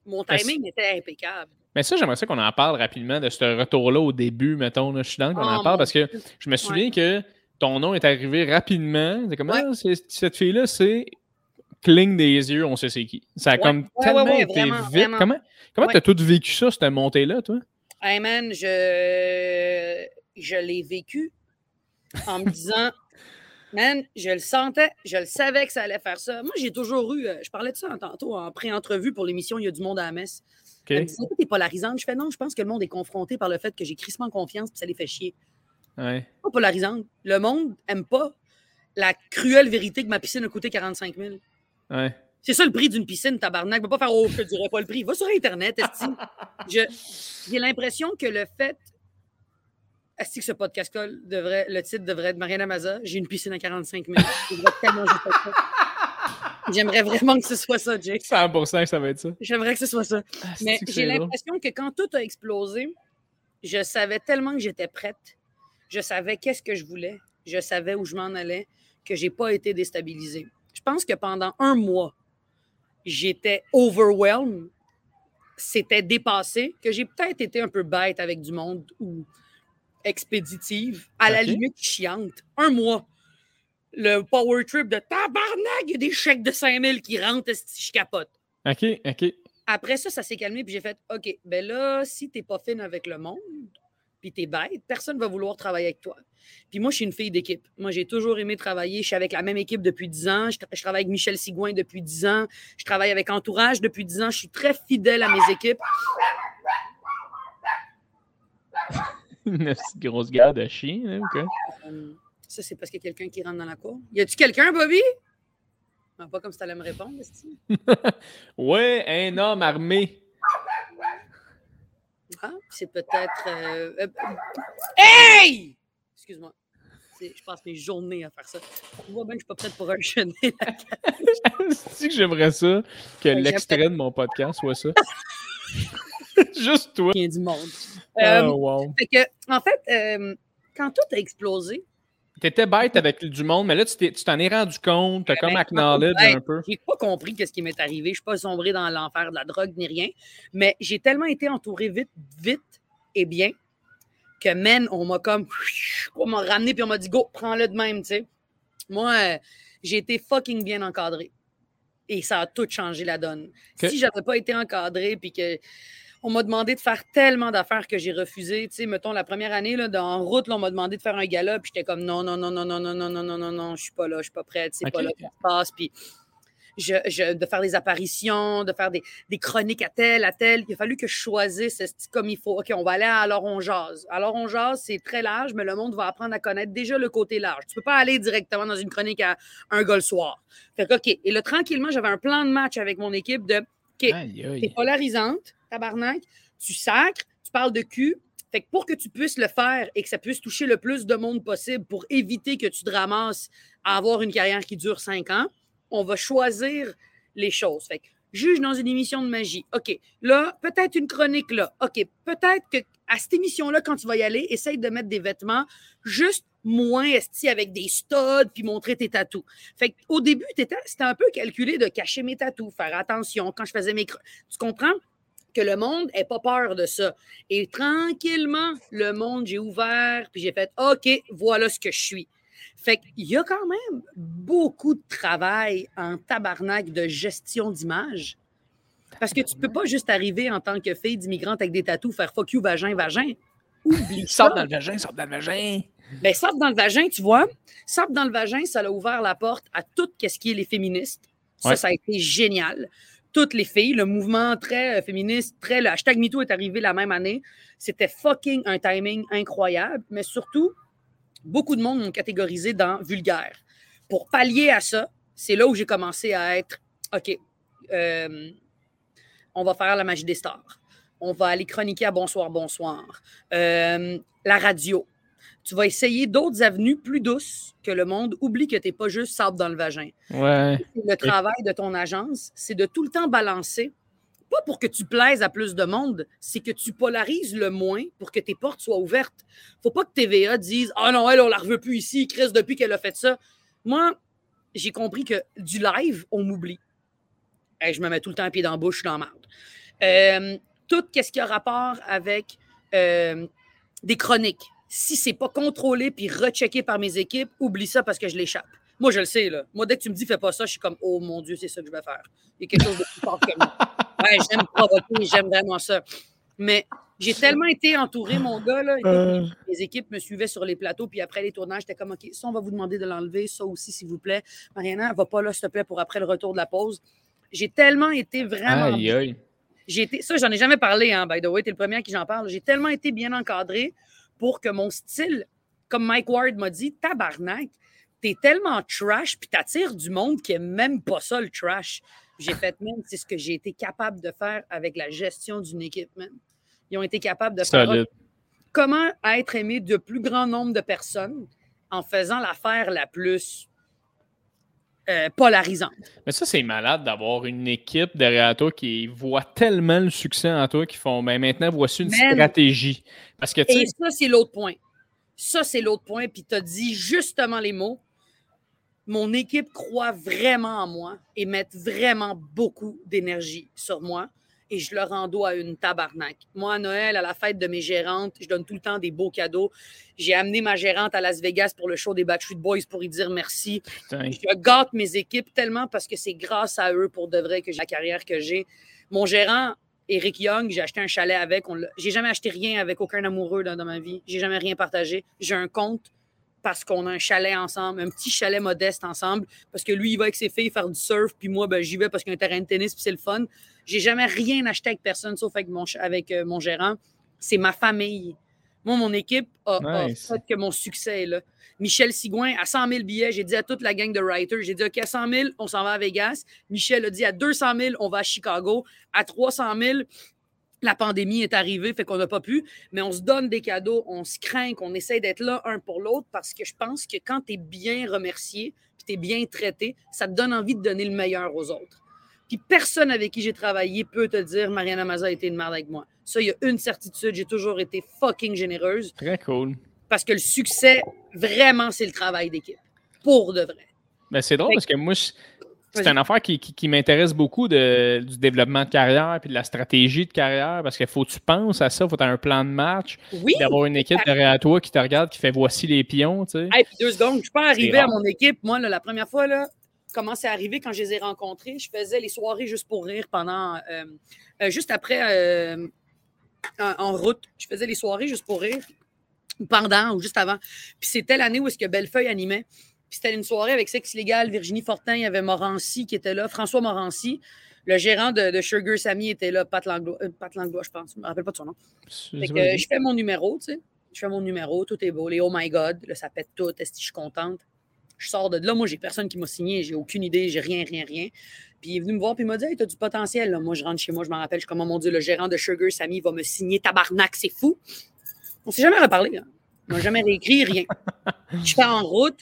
mon timing était impeccable. Mais ça, j'aimerais ça qu'on en parle rapidement de ce retour-là au début, mettons. là. je suis dans qu'on Oh, en parle mon parce que je me souviens que ton nom est arrivé rapidement. C'est comme, Ouais. ah, c'est- cette fille-là, c'est cligne des yeux, on sait c'est qui. Ça a Ouais, comme tellement été vraiment, vite. vraiment. Comment comment t'as tout vécu ça, cette montée-là, toi? Hey man, je, je l'ai vécu en me disant, man, je le sentais, je le savais que ça allait faire ça. Moi, j'ai toujours eu, euh, je parlais de ça tantôt en pré-entrevue pour l'émission Il y a du monde à la messe. OK. Elle me disait, t'es polarisante. Je fais non, je pense que le monde est confronté par le fait que j'ai crissement confiance puis ça les fait chier. Ouais. Pas polarisante. Le monde aime pas la cruelle vérité que ma piscine a coûté 45 000. Ouais. C'est ça le prix d'une piscine, tabarnak. Va pas faire, oh, je te dirais pas le prix. Va sur Internet, esti. Je- J'ai l'impression que le fait. Est-ce que ce podcast-là, devrait, le titre devrait être Mariana Maza, j'ai une piscine à 45 000. Je devrais tellement juste. J'aimerais vraiment que ce soit ça, Jake. 100% que ça va être ça. J'aimerais que ce soit ça. Ah, Mais j'ai l'impression que quand tout a explosé, je savais tellement que j'étais prête. Je savais qu'est-ce que je voulais. Je savais où je m'en allais, que j'ai pas été déstabilisée. Je pense que pendant un mois, j'étais overwhelmed. c'était dépassé, que j'ai peut-être été un peu bête avec du monde ou expéditive, à la limite chiante. Un mois. Le power trip de tabarnak, il y a des chèques de 5000 qui rentrent, esti, je capote. OK, OK. Après ça, ça s'est calmé, puis j'ai fait OK, ben là, si t'es pas fine avec le monde, puis t'es bête, personne va vouloir travailler avec toi. Puis moi, je suis une fille d'équipe. Moi, j'ai toujours aimé travailler. Je suis avec la même équipe depuis 10 ans. Je, tra- je travaille avec Michel Sigouin depuis 10 ans. Je travaille avec Entourage depuis 10 ans. Je suis très fidèle à mes équipes. Une grosse guerre de chien, là, OK. Euh, ça, c'est parce qu'il y a quelqu'un qui rentre dans la cour. Y a-tu quelqu'un, Bobby? Pas comme si t'allais me répondre. Ouais, un homme armé. Ah, c'est peut-être. euh, euh, Hey! Excuse-moi. Je passe mes journées à faire ça. Tu vois bien que je suis pas prête pour un chenil. C'est que j'aimerais ça que j'aime l'extrait de mon podcast soit ça. Juste toi. Chien du monde. Oh, Euh, wow. fait que, en fait, quand tout a explosé, T'étais bête avec du monde, mais là, tu t'en es rendu compte, t'as comme ben, acknowledge hey, un peu. j'ai pas compris qu'est-ce qui m'est arrivé. Je suis pas sombré dans l'enfer de la drogue ni rien. Mais j'ai tellement été entouré vite, vite et bien que, man, on m'a comme. On m'a ramené puis on m'a dit, go, prends-le de même, tu sais. Moi, euh, j'ai été fucking bien encadré. Et ça a tout changé la donne. Ok. Si j'avais pas été encadré puis que. On m'a demandé de faire tellement d'affaires que j'ai refusé. Tu sais, mettons, la première année, là, dans- en route, là, on m'a demandé de faire un gala, puis j'étais comme non, non, non, non, non, non, non, non, non, non, non, je suis pas là, je suis pas prête, c'est pas là que ça se passe. Puis je, je- de faire des apparitions, de faire des, des chroniques à tel, à tel. Il a fallu que je choisisse comme il faut. OK, on va aller à Alors on jase. Alors on jase, c'est très large, mais le monde va apprendre à connaître déjà le côté large. Tu peux pas aller directement dans une chronique à un gars le soir. Fait que, OK. Et là, tranquillement, j'avais un plan de match avec mon équipe de OK, T'es polarisante, tabarnak, tu sacres, tu parles de cul. Fait que pour que tu puisses le faire et que ça puisse toucher le plus de monde possible pour éviter que tu te ramasses à avoir une carrière qui dure cinq ans, on va choisir les choses. Fait que juge dans une émission de magie. OK, là, peut-être une chronique là. OK, peut-être que à cette émission-là, quand tu vas y aller, essaye de mettre des vêtements juste moins esti avec des studs puis montrer tes tatous. Fait qu'au début, c'était un peu calculé de cacher mes tatous, faire attention quand je faisais mes... Tu comprends? Que le monde n'ait pas peur de ça. Et tranquillement, le monde, j'ai ouvert, puis j'ai fait OK, voilà ce que je suis. Fait qu'il y a quand même beaucoup de travail en tabarnak de gestion d'image. Parce que tu peux pas juste arriver en tant que fille d'immigrante avec des tatous, faire fuck you, vagin, vagin. Oublie ça. Sors dans le vagin, sors dans le vagin. Ben, Sape dans le vagin, tu vois. Sape dans le vagin, ça a ouvert la porte à tout ce qui est les féministes. Ça, Ouais. ça a été génial. Toutes les filles, le mouvement très euh, féministe, très. Le hashtag MeToo est arrivé la même année. C'était fucking un timing incroyable, mais surtout, beaucoup de monde m'ont catégorisé dans vulgaire. Pour pallier à ça, c'est là où j'ai commencé à être OK, euh, on va faire la magie des stars. On va aller chroniquer à Bonsoir, Bonsoir. Euh, la radio. Tu vas essayer d'autres avenues plus douces que le monde oublie que tu n'es pas juste sable dans le vagin. Ouais. Le travail de ton agence, c'est de tout le temps balancer. Pas pour que tu plaises à plus de monde, c'est que tu polarises le moins pour que tes portes soient ouvertes. Faut pas que TVA dise Ah non, elle, on la reveut plus ici, Chris, depuis qu'elle a fait ça. Moi, j'ai compris que du live, on m'oublie. Hey, je me mets tout le temps un pied dans la bouche, je suis dans la merde. Euh, tout ce qui a rapport avec euh, des chroniques? Si c'est pas contrôlé puis rechecké par mes équipes, oublie ça parce que je l'échappe. Moi, je le sais, là. Moi, dès que tu me dis fais pas ça, je suis comme Oh mon Dieu, c'est ça que je vais faire. Il y a quelque chose de plus fort que moi. Ouais, j'aime provoquer, j'aime vraiment ça. Mais j'ai tellement été entouré, mon gars, là. Euh. les, les équipes me suivaient sur les plateaux, puis après les tournages, j'étais comme OK, ça, on va vous demander de l'enlever, ça aussi, s'il vous plaît. Mariana, va pas là, s'il te plaît, pour après le retour de la pause. J'ai tellement été vraiment Aïe, aïe. j'ai été, ça, j'en ai jamais parlé, hein, by the way, t'es le premier à qui j'en parle. J'ai tellement été bien encadré pour que mon style, comme Mike Ward m'a dit, tabarnak, t'es tellement trash, puis t'attires du monde qui aime même pas ça, le trash. J'ai fait même, c'est ce que j'ai été capable de faire avec la gestion d'une équipe, man. Ils ont été capables de faire comment être aimé de plus grand nombre de personnes en faisant l'affaire la plus euh, polarisante. Mais ça, c'est malade d'avoir une équipe derrière toi qui voit tellement le succès en toi qu'ils font ben maintenant, voici une stratégie. Parce que, tu Et ça, c'est l'autre point. Ça, c'est l'autre point. Puis tu as dit justement les mots. Mon équipe croit vraiment en moi et met vraiment beaucoup d'énergie sur moi. Et je le rends à une tabarnak. Moi, à Noël, à la fête de mes gérantes, je donne tout le temps des beaux cadeaux. J'ai amené ma gérante à Las Vegas pour le show des Backstreet Boys pour y dire merci. Je gâte mes équipes tellement parce que c'est grâce à eux pour de vrai que j'ai la carrière que j'ai. Mon gérant, Eric Young, j'ai acheté un chalet avec. J'ai jamais acheté rien avec aucun amoureux dans, dans ma vie. J'ai jamais rien partagé. J'ai un compte parce qu'on a un chalet ensemble, un petit chalet modeste ensemble, parce que lui, il va avec ses filles faire du surf, puis moi, ben, j'y vais parce qu'il y a un terrain de tennis, puis c'est le fun. J'ai jamais rien acheté avec personne, sauf avec mon, avec, euh, mon gérant. C'est ma famille. Moi, mon équipe a, fait que mon succès est là. Michel Sigouin, à 100 000 billets, j'ai dit à toute la gang de writers, j'ai dit, OK, à 100 000, on s'en va à Vegas. Michel a dit, à 200 000, on va à Chicago. À 300 000, la pandémie est arrivée, fait qu'on n'a pas pu, mais on se donne des cadeaux, on se craint, qu'on essaie d'être là un pour l'autre parce que je pense que quand tu es bien remercié, puis tu es bien traité, ça te donne envie de donner le meilleur aux autres. Puis personne avec qui j'ai travaillé peut te dire Mariana Maza a été une merde avec moi. Ça, il y a une certitude, j'ai toujours été fucking généreuse. Très cool. Parce que le succès, vraiment, c'est le travail d'équipe. Pour de vrai. Ben, c'est drôle parce que moi, c'est une affaire qui, m'intéresse beaucoup de, du développement de carrière puis de la stratégie de carrière parce qu'il faut que tu penses à ça, il faut avoir un plan de match, oui, d'avoir une équipe derrière toi qui te regarde, qui fait voici les pions. Tu sais. puis deux secondes, je suis pas arrivé à mon équipe. Moi, la première fois, là, comment c'est arrivé quand je les ai rencontrés, je faisais les soirées juste pour rire pendant. Euh, euh, juste après, euh, en, route, je faisais les soirées juste pour rire, pendant ou juste avant. Puis c'était l'année où est-ce que Bellefeuille animait. Puis c'était une soirée avec Sex Légal, Virginie Fortin, il y avait Morancy qui était là, François Morancy. Le gérant de, Sugar Sammy était là, Pat Langlois, euh, Pat Langlois je pense. Je ne me rappelle pas de son nom. Fait que, je fais mon numéro, tu sais. Je fais mon numéro, tout est beau. Les Oh my God, là, ça pète tout. Est-ce que je suis contente? Je sors de là. Moi, j'ai personne qui m'a signé. J'ai aucune idée. J'ai rien, rien, rien. Puis il est venu me voir puis il m'a dit Hey, t'as du potentiel. Moi, je rentre chez moi, je m'en rappelle. Je suis comme, oh mon Dieu, le gérant de Sugar Sammy va me signer tabarnak, c'est fou. On s'est jamais reparlé. Hein. On m'a jamais réécrit, rien. je fais en route.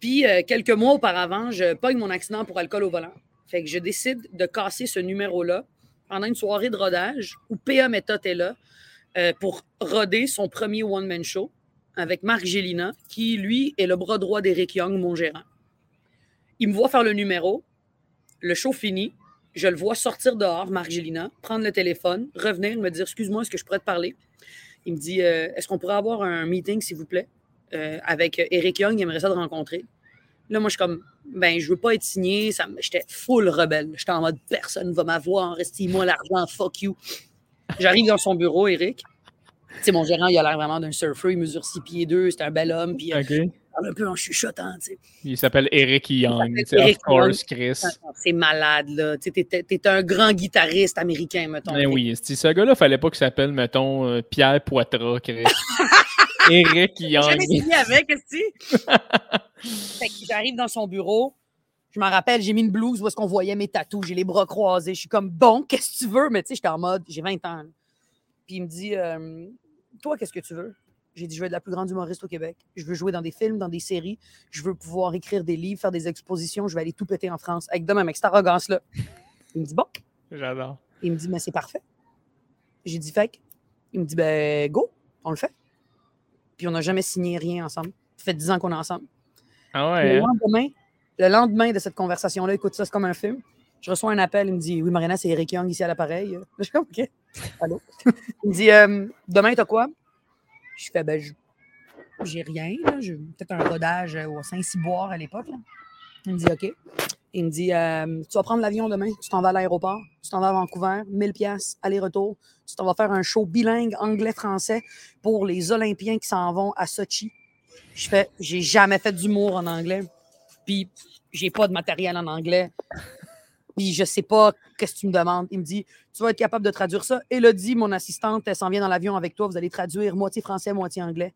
Puis, euh, quelques mois auparavant, je pogne mon accident pour alcool au volant. Fait que je décide de casser ce numéro-là pendant une soirée de rodage où PA Method est là euh, pour roder son premier one-man show avec Marc Gélina, qui, lui, est le bras droit d'Eric Young, mon gérant. Il me voit faire le numéro. Le show fini. Je le vois sortir dehors, Marc Gélina, prendre le téléphone, revenir, me dire Excuse-moi, est-ce que je pourrais te parler? Il me dit euh, Est-ce qu'on pourrait avoir un meeting, s'il vous plaît? Euh, avec Eric Young, il aimerait ça de rencontrer. Là, moi, je suis comme, ben, je veux pas être signé. J'étais full rebelle. J'étais en mode, personne va m'avoir, restez-moi l'argent, fuck you. J'arrive dans son bureau, Eric. Tu mon gérant, il a l'air vraiment d'un surfer. Il mesure 6 pieds 2, c'est un bel homme. Puis, il parle un peu en chuchotant, tu sais. Il s'appelle Eric Young. Of course, Chris. C'est malade, là. Tu es, un grand guitariste américain, mettons. Ben oui, ce gars-là, il fallait pas qu'il s'appelle, mettons, euh, Pierre Poitras, Chris. Eric Young. Jamais signé avec, que J'arrive dans son bureau. Je m'en rappelle, j'ai mis une blouse où est-ce qu'on voyait mes tatous. J'ai les bras croisés. Je suis comme, bon, qu'est-ce que tu veux? Mais tu sais, j'étais en mode, j'ai 20 ans. Puis il me dit, euh, toi, qu'est-ce que tu veux? J'ai dit, je veux être la plus grande humoriste au Québec. Je veux jouer dans des films, dans des séries. Je veux pouvoir écrire des livres, faire des expositions. Je vais aller tout péter en France. Avec demain, avec cette arrogance-là. Il me dit, bon. J'adore. Il me dit, mais c'est parfait. J'ai dit, fait. Il me dit, ben, go, on le fait puis on n'a jamais signé rien ensemble. Ça fait 10 ans qu'on est ensemble. Ah ouais. Le hein? lendemain, le lendemain de cette conversation-là, écoute ça, c'est comme un film. Je reçois un appel, il me dit Oui, Mariana, c'est Eric Young ici à l'appareil. Je suis OK. Il me dit euh, Demain, t'as quoi? Je fais Ben, j'ai rien. J'ai peut-être un rodage au Saint-Cyboire à l'époque. Il me dit OK. Il me dit euh, Tu vas prendre l'avion demain, tu t'en vas à l'aéroport, tu t'en vas à Vancouver, 1000 pièces aller-retour. Tu t'en vas faire un show bilingue anglais-français pour les Olympiens qui s'en vont à Sochi. Je fais J'ai jamais fait d'humour en anglais. Puis j'ai pas de matériel en anglais. Puis je sais pas qu'est-ce que tu me demandes. Il me dit Tu vas être capable de traduire ça. Elodie, mon assistante, elle s'en vient dans l'avion avec toi. Vous allez traduire moitié français, moitié anglais.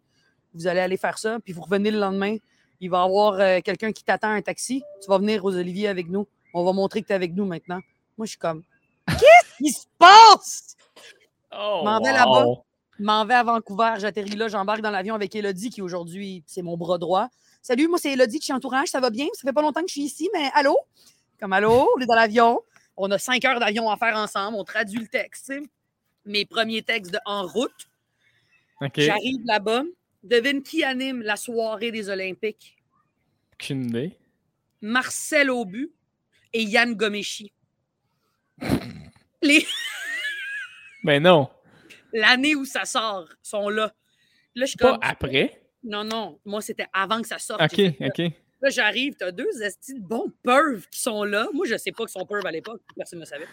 Vous allez aller faire ça, puis vous revenez le lendemain il va y avoir euh, quelqu'un qui t'attend un taxi. Tu vas venir aux Oliviers avec nous. On va montrer que tu es avec nous maintenant. Moi, je suis comme Qu'est-ce qui se passe? Oh, m'en vais là-bas. M'en vais à Vancouver. J'atterris là. J'embarque dans l'avion avec Elodie, qui aujourd'hui, c'est mon bras droit. Salut, moi, c'est Elodie de chez Entourage. Ça va bien? Ça fait pas longtemps que je suis ici, mais allô? Comme allô, on est dans l'avion. On a cinq heures d'avion à faire ensemble. On traduit le texte. Mes premiers textes de En route. J'arrive là-bas. Devine qui anime la soirée des Olympiques? Aucune idée. Marcel Aubu et Yann Gomeshi. Les... Mais non. L'année où ça sort, sont là. Là, je suis Pas comme. après? Non, non. Moi, c'était avant que ça sorte. Ok, ok. Là, j'arrive, t'as deux estis de bons pervs qui sont là. Moi, je sais pas qu'ils sont pervs à l'époque. Personne ne le savait.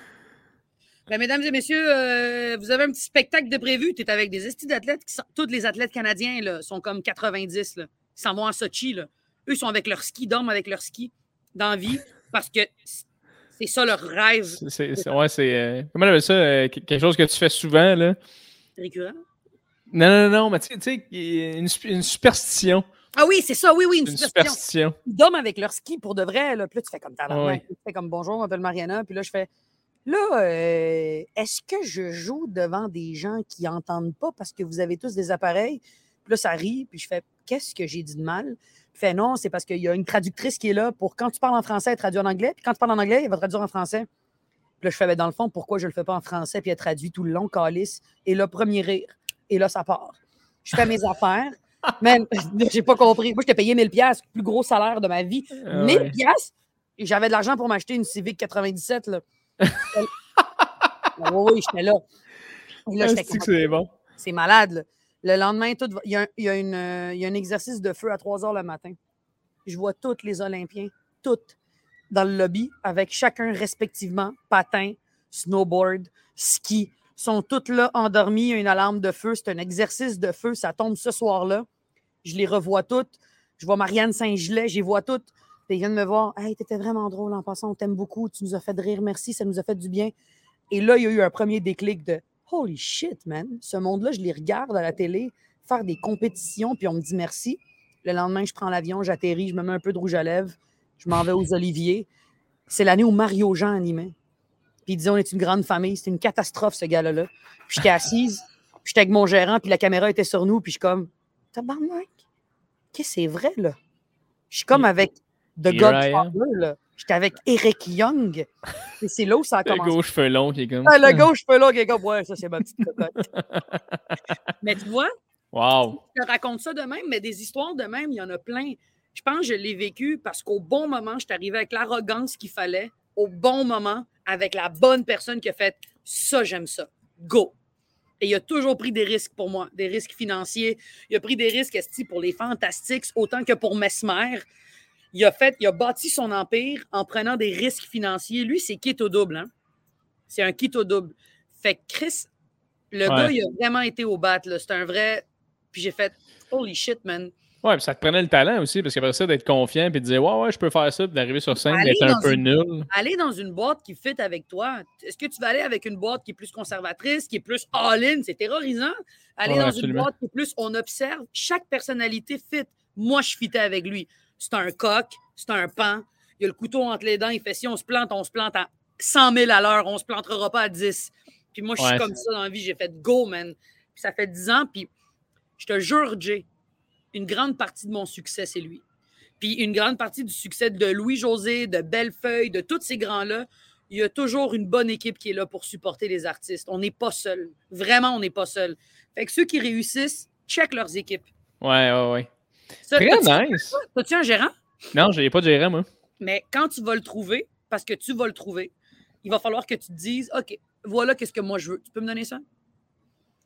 Ben, mesdames et messieurs, euh, vous avez un petit spectacle de prévu. Tu es avec des estis d'athlètes qui sont. Tous les athlètes canadiens là, sont comme 90. Là. Ils s'en vont à Sochi. Là. Eux, sont avec leur ski, dorment avec leur ski dans la vie parce que c'est ça leur rêve C'est- ouais, c'est. euh, comment on appelle ça? euh, que- quelque chose que tu fais souvent, là? récurrent. Non, non, non, mais tu sais- une superstition. Ah oui, c'est ça, oui, oui, une Une superstition. superstition. Ils dorment avec leur ski pour de vrai. Là. Puis là, tu fais comme tabarnak. Ouais. Tu fais comme bonjour, je m'appelle Mariana. Puis là, je fais là, euh, est-ce que je joue devant des gens qui n'entendent pas parce que vous avez tous des appareils? Puis là, ça rit. Puis je fais qu'est-ce que j'ai dit de mal? Puis fait non, c'est parce qu'il y a une traductrice qui est là pour quand tu parles en français, elle traduit en anglais. Puis quand tu parles en anglais, elle va traduire en français. Puis là, je fais ben, dans le fond, pourquoi je le fais pas en français? Puis elle traduit tout le long, calice. Et là, premier rire. Et là, ça part. Je fais mes affaires. Même, j'ai pas compris. Moi, je t'ai payé 1000 pièces, plus gros salaire de ma vie. Ah 1000 ouais. pièces et j'avais de l'argent pour m'acheter une Civic 97 là. oui, oui, j'étais là. Comme, c'est bon. c'est malade. là. Le lendemain, tout va- il y, a un, il y a une, euh, il y a un exercice de feu à 3 heures le matin. Je vois tous les Olympiens, toutes, dans le lobby, avec chacun respectivement patin, snowboard, ski. sont toutes là endormis. Il y a une alarme de feu. C'est un exercice de feu. Ça tombe ce soir-là. Je les revois toutes. Je vois Marianne Saint-Gilet. Je les vois toutes. Puis ils viennent me voir. Hey, t'étais vraiment drôle en passant. On t'aime beaucoup. Tu nous as fait rire. Merci. Ça nous a fait du bien. Et là, il y a eu un premier déclic de Holy shit, man. Ce monde-là, je les regarde à la télé faire des compétitions, puis on me dit merci. Le lendemain, je prends l'avion, j'atterris, je me mets un peu de rouge à lèvres, je m'en vais aux Oliviers. C'est l'année où Mario Jean animait. Puis il disait on est une grande famille. C'était une catastrophe, ce gars-là. Puis j'étais assise, puis j'étais avec mon gérant, puis la caméra était sur nous, puis je suis comme Tabarnak, qu'est-ce que c'est vrai, là? Je suis comme avec The. Godfather, là. J'étais avec Eric Young. Et c'est là où ça a Le commencé. gauche cheveux longs qui est comme. Ah, le gauche, cheveux longs, qui est comme, ouais, ça, c'est ma petite cocotte. mais tu vois, Wow. je te raconte ça de même, mais des histoires de même, il y en a plein. Je pense que je l'ai vécu parce qu'au bon moment, je suis arrivée avec l'arrogance qu'il fallait, au bon moment, avec la bonne personne qui a fait ça, j'aime ça. Go! Et il a toujours pris des risques pour moi, des risques financiers. Il a pris des risques esti, pour les fantastiques, autant que pour Mesmer. Il a fait, il a bâti son empire en prenant des risques financiers. Lui, c'est kit au double. Hein? C'est un kit au double. Fait que Chris, le Ouais. gars, il a vraiment été au bat. C'est un vrai. Puis j'ai fait, holy shit, man. Ouais, puis ça te prenait le talent aussi, parce qu'après ça, d'être confiant, puis de dire, ouais, ouais, je peux faire ça, puis d'arriver sur scène, d'être un peu une- nul. Aller dans une boîte qui fit avec toi. Est-ce que tu vas aller avec une boîte qui est plus conservatrice, qui est plus all-in? C'est terrorisant. Aller Ouais, dans absolument. une boîte qui est plus on observe. Chaque personnalité fit. Moi, je fitais avec lui. C'est un coq, c'est un pan. Il a le couteau entre les dents. Il fait si on se plante, on se plante à 100 000 à l'heure. On se plantera pas à 10. Puis moi, je suis Ouais, comme ça dans la vie. J'ai fait go, man. Puis ça fait 10 ans. Puis je te jure, Jay, une grande partie de mon succès, c'est lui. Puis une grande partie du succès de Louis-José, de Bellefeuille, de tous ces grands-là, il y a toujours une bonne équipe qui est là pour supporter les artistes. On n'est pas seul. Vraiment, on n'est pas seul. Fait que ceux qui réussissent, check leurs équipes. Ouais, ouais, ouais. Ça, Très nice. T'as-tu un gérant? Non, j'ai pas de gérant, moi. Mais quand tu vas le trouver, parce que tu vas le trouver, il va falloir que tu te dises OK, voilà qu'est-ce que moi je veux. Tu peux me donner ça?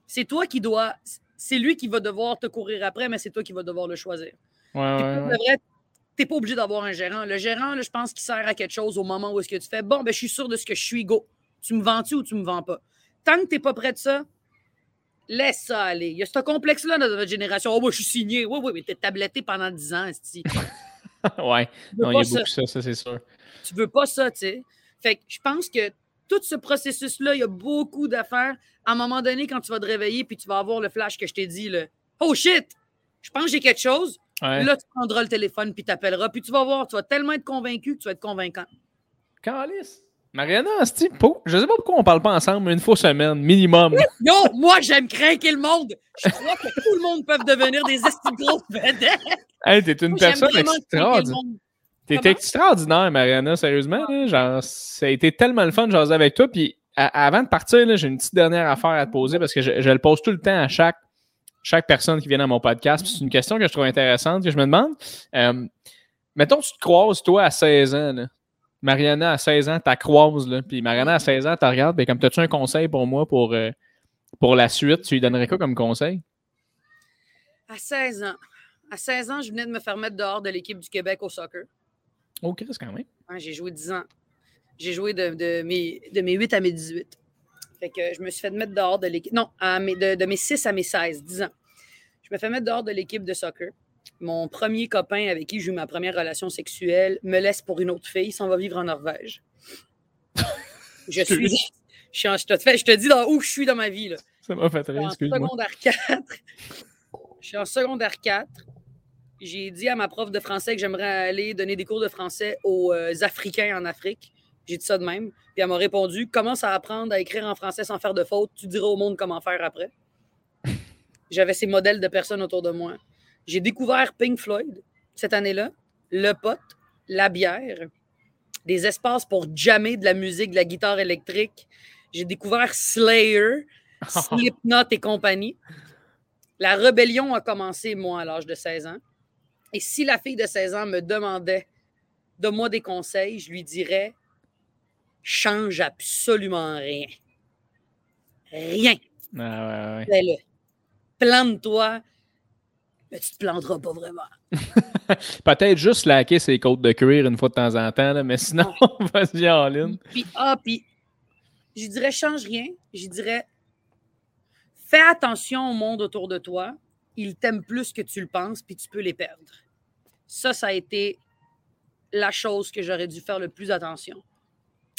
C'est toi qui dois. C'est lui qui va devoir te courir après, mais c'est toi qui vas devoir le choisir. Ouais, T'es ouais, pas, ouais. vrai, t'es pas obligé d'avoir un gérant. Le gérant, là, je pense qu'il sert à quelque chose au moment où est-ce que tu fais bon, ben, je suis sûr de ce que je suis, go. Tu me vends-tu ou tu me vends pas? Tant que t'es pas prêt de ça, laisse ça aller. Il y a ce complexe-là dans notre génération. Oh, moi, je suis signé. Oui, oui, mais t'es tabletté pendant 10 ans, esti. ouais. Non, il y a ça. beaucoup ça, ça, c'est sûr. Tu veux pas ça, tu sais. Fait que je pense que tout ce processus-là, il y a beaucoup d'affaires. À un moment donné, quand tu vas te réveiller puis tu vas avoir le flash que je t'ai dit, là, oh shit, je pense que j'ai quelque chose. Ouais. Là, tu prendras le téléphone puis t'appelleras. Puis tu vas voir, tu vas tellement être convaincu que tu vas être convaincant. Calice. Mariana, Asti, je sais pas pourquoi on parle pas ensemble une fois semaine, minimum. Yo, moi, j'aime craquer le monde. Je crois que tout le monde peut devenir des esti grosses vedettes. Hey, t'es une Moi, personne le extraordinaire. Comment? extraordinaire, Mariana, sérieusement. là. genre, ça a été tellement le fun de jaser avec toi. Puis à- avant de partir, j'ai une petite dernière affaire à te poser parce que je, je le pose tout le temps à chaque, chaque personne qui vient dans mon podcast. C'est une question que je trouve intéressante, que je me demande. Euh, mettons, tu te croises, toi, à 16 ans. là. Mariana, à 16 ans, t'as croise, là. Puis Mariana, à 16 ans, t'as regarde. Puis comme, t'as-tu un conseil pour moi pour, euh, pour la suite? Tu lui donnerais quoi comme conseil? À 16 ans. À 16 ans, je venais de me faire mettre dehors de l'équipe du Québec au soccer. Oh, Chris, quand même. Ouais, j'ai joué 10 ans. J'ai joué de, de mes, de mes 8 à mes 18. Fait que je me suis fait mettre dehors de l'équipe. Non, à mes- de, de mes 6 à mes 16, 10 ans. Je me fais mettre dehors de l'équipe de soccer. Mon premier copain avec qui j'ai eu ma première relation sexuelle me laisse pour une autre fille, s'en va vivre en Norvège. Je suis. Je, je te, fais- je te dis dans où je suis dans ma vie. Là. Ça m'a fait Je suis rire, en excuse-moi. secondaire 4. Je suis en secondaire 4. J'ai dit à ma prof de français que j'aimerais aller donner des cours de français aux euh, Africains en Afrique. J'ai dit ça de même. Puis elle m'a répondu Commence à apprendre à écrire en français sans faire de faute? Tu diras au monde comment faire après. J'avais ces modèles de personnes autour de moi. J'ai découvert Pink Floyd cette année-là, le pot, la bière, des espaces pour jammer de la musique, de la guitare électrique. J'ai découvert Slayer, Slipknot et compagnie. La rébellion a commencé, moi, à l'âge de 16 ans. Et si la fille de 16 ans me demandait de moi des conseils, je lui dirais change absolument rien. Rien. Ah, ouais, ouais. Fais-le. Plante-toi, mais tu te planteras pas vraiment. Peut-être juste laquer ses côtes de cuir une fois de temps en temps, là, mais sinon, vas-y en ligne. Puis, ah, puis, je dirais change rien. Je dirais fais attention au monde autour de toi. Ils t'aiment plus que tu le penses, puis tu peux les perdre. Ça, ça a été la chose que j'aurais dû faire le plus attention.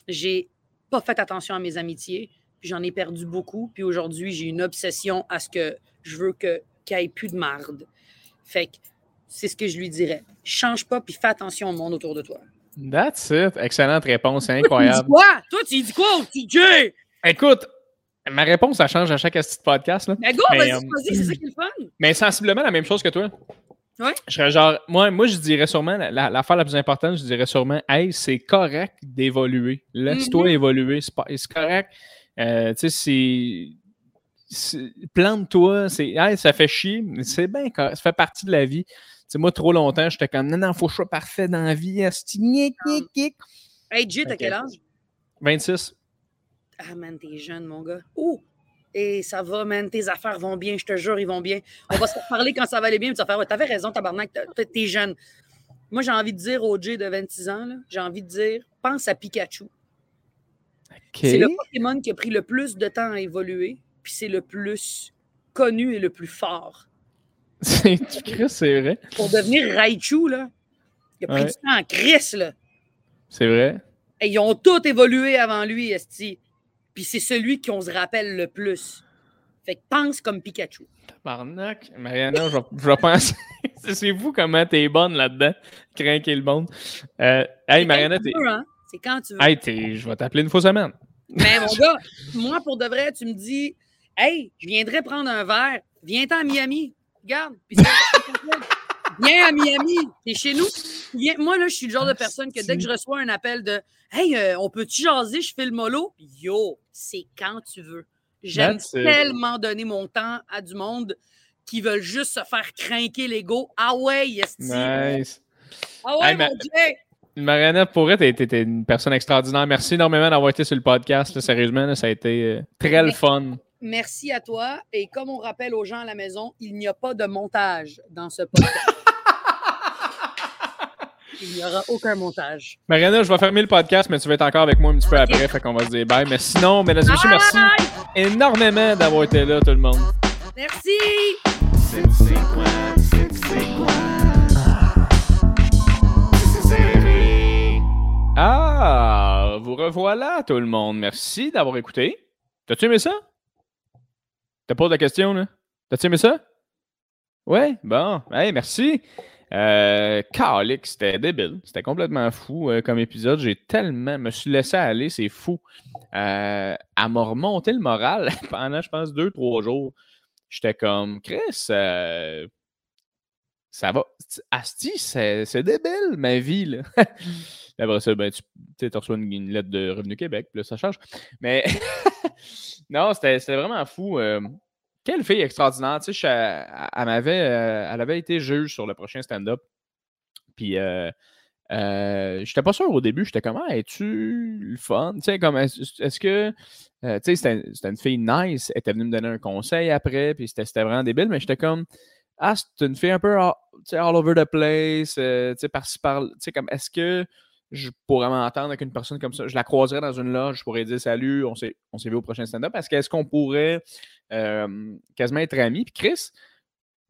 J'ai pas fait attention à mes amitiés, puis j'en ai perdu beaucoup. Puis aujourd'hui, j'ai une obsession à ce que je veux que- qu'il n'y ait plus de marde. Fait que c'est ce que je lui dirais. Change pas, puis fais attention au monde autour de toi. That's it. Excellente réponse, c'est Toi, tu dis incroyable. quoi? Toi, tu dis quoi au TJ? Écoute, ma réponse, ça change à chaque petit podcast. Là. Mais go, Mais, vas-y, euh, vas-y, c'est ça qui est le fun. Mais sensiblement la même chose que toi. Ouais. Je serais genre, moi, moi, je dirais sûrement, la- la- l'affaire la plus importante, je dirais sûrement, hey, c'est correct d'évoluer. Laisse-toi Mhm. évoluer. C'est correct. Euh, tu sais, c'est. Plante-toi. C'est, hey, ça fait chier. mais C'est bien correct. Ça fait partie de la vie. Tu sais, moi, trop longtemps, j'étais comme, non, non, faut que je sois parfait dans la vie. asti. Hey, Jay, t'as quel âge? 26. Ah, man, t'es jeune, mon gars. Oh! Et ça va, man, tes affaires vont bien, je te jure, ils vont bien. On va se parler quand ça va aller bien, puis tu vas faire, ouais, t'avais raison, tabarnak, t'es t'es jeune. Moi, j'ai envie de dire au Jay de 26 ans, j'ai envie de dire, pense à Pikachu. C'est le OK. Pokémon qui a pris le plus de temps à évoluer, puis c'est le plus connu et le plus fort. C'est, c'est vrai. Pour devenir Raichu, là, il a pris Ouais. du temps en Chris, là. C'est vrai. Et ils ont tous évolué avant lui, Esti. Puis c'est celui qu'on se rappelle le plus. Fait que pense comme Pikachu. Tabarnak. Mariana, je vais, je vais penser. c'est fou comment t'es bonne là-dedans. Craquer le monde. Euh, hey, Mariana, t'es. hein? C'est quand tu veux. Hey, t'es- je vais t'appeler une fois semaine. Mais mon gars, moi, pour de vrai, tu me dis Hey, je viendrais prendre un verre. Viens-t'en à Miami. Regarde. Puis c'est- Viens à Miami. T'es chez nous. Viens- Moi, là, je suis le genre de personne que dès que je reçois un appel de Hey, euh, on peut-tu jaser? Je fais le mollo? Yo, c'est quand tu veux. J'aime tellement donner mon temps à du monde qui veulent juste se faire craquer l'ego. Ah ouais, esti. Nice. Ah ouais, Hey, mon Dieu. Mariana, pour elle, t'es, une personne extraordinaire. Merci énormément d'avoir été sur le podcast. là. Sérieusement, là, ça a été euh, très le fun. Merci à toi. Et comme on rappelle aux gens à la maison, il n'y a pas de montage dans ce podcast. il n'y aura aucun montage. Mariana, je vais fermer le podcast, mais tu vas être encore avec moi un petit peu après. Fait qu'on va se dire bye. Mais sinon, mesdames et messieurs, merci énormément d'avoir été là, tout le monde. Merci. Ah, vous revoilà, tout le monde. Merci d'avoir écouté. T'as-tu aimé ça? T'as pas de question, là? T'as-tu aimé ça? Ouais, bon. Hey, merci. Euh, c'était débile. C'était complètement fou euh, comme épisode. J'ai tellement. me suis laissé aller, c'est fou. Euh, elle m'a remonté le moral pendant, je pense, deux, trois jours. J'étais comme, Chris, euh, ça va. Asti, c'est débile, ma vie, là. Après ça, ben, tu reçois une, une lettre de Revenu Québec, puis là, ça change. Mais non, c'était vraiment fou. euh, quelle fille extraordinaire. Tu sais, elle, m'avait, euh, elle avait été juge sur le prochain stand-up. Puis euh, Euh, j'étais pas sûr au début, j'étais comme, ah, es-tu le fun? Tu sais, comme, est-ce que, tu sais, c'était une fille nice, elle était venue me donner un conseil après, puis c'était vraiment débile, mais j'étais comme, ah, c'est une fille un peu, all, all over the place, tu sais, par-ci, par, tu sais, comme, est-ce que je pourrais m'entendre avec une personne comme ça? Je la croiserais dans une loge, je pourrais dire salut, on s'est vu au prochain stand-up, est-ce qu'est-ce qu'on pourrait quasiment être amis? Puis Chris,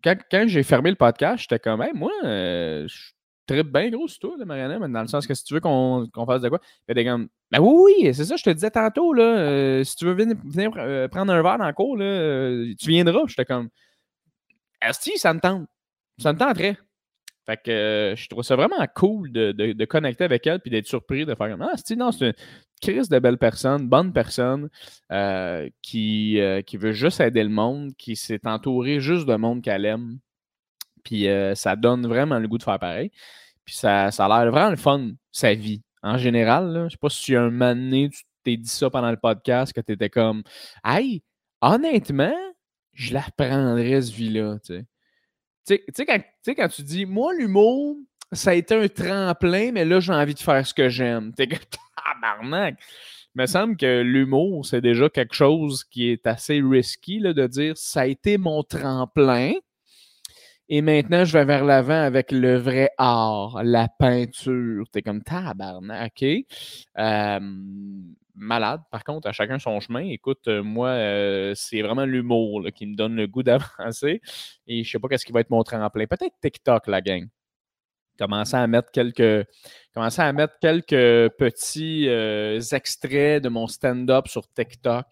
quand, quand j'ai fermé le podcast, j'étais comme, moi, je très bien gros sur toi, Mariana, mais dans le sens que si tu veux qu'on fasse de quoi, ben, des comme, ben oui, oui, c'est ça, je te disais tantôt, là, euh, si tu veux venir, euh, prendre un verre dans le cours, là, euh, tu viendras. J'étais comme, Asti, ça me tente. Ça me tenterait. Fait que je trouve ça vraiment cool de, de, connecter avec elle puis d'être surpris de faire comme, ah, c'est une crise de belle personne, bonne personne, qui, qui veut juste aider le monde, qui s'est entourée juste de monde qu'elle aime. Puis ça donne vraiment le goût de faire pareil. Puis ça, ça a l'air vraiment le fun, sa vie. En général, là, je sais pas si un moment donné, tu t'es dit ça pendant le podcast, que tu étais comme Hey, honnêtement, je la prendrais, ce vie-là. Tu sais, tu sais, quand, quand, tu dis Moi, l'humour, ça a été un tremplin, mais là, j'ai envie de faire ce que j'aime. T'es comme tabarnak. Il me semble que l'humour, c'est déjà quelque chose qui est assez risky là, de dire ça a été mon tremplin. Et maintenant, je vais vers l'avant avec le vrai art, la peinture. T'es comme tabarnak, OK? Malade, par contre, à chacun son chemin. Écoute, euh, moi, euh, c'est vraiment l'humour qui me donne le goût d'avancer. Et je sais pas qu'est-ce qui va être mon tremplin. Peut-être TikTok, la gang. Commencer à mettre quelques, petits euh, extraits de mon stand-up sur TikTok.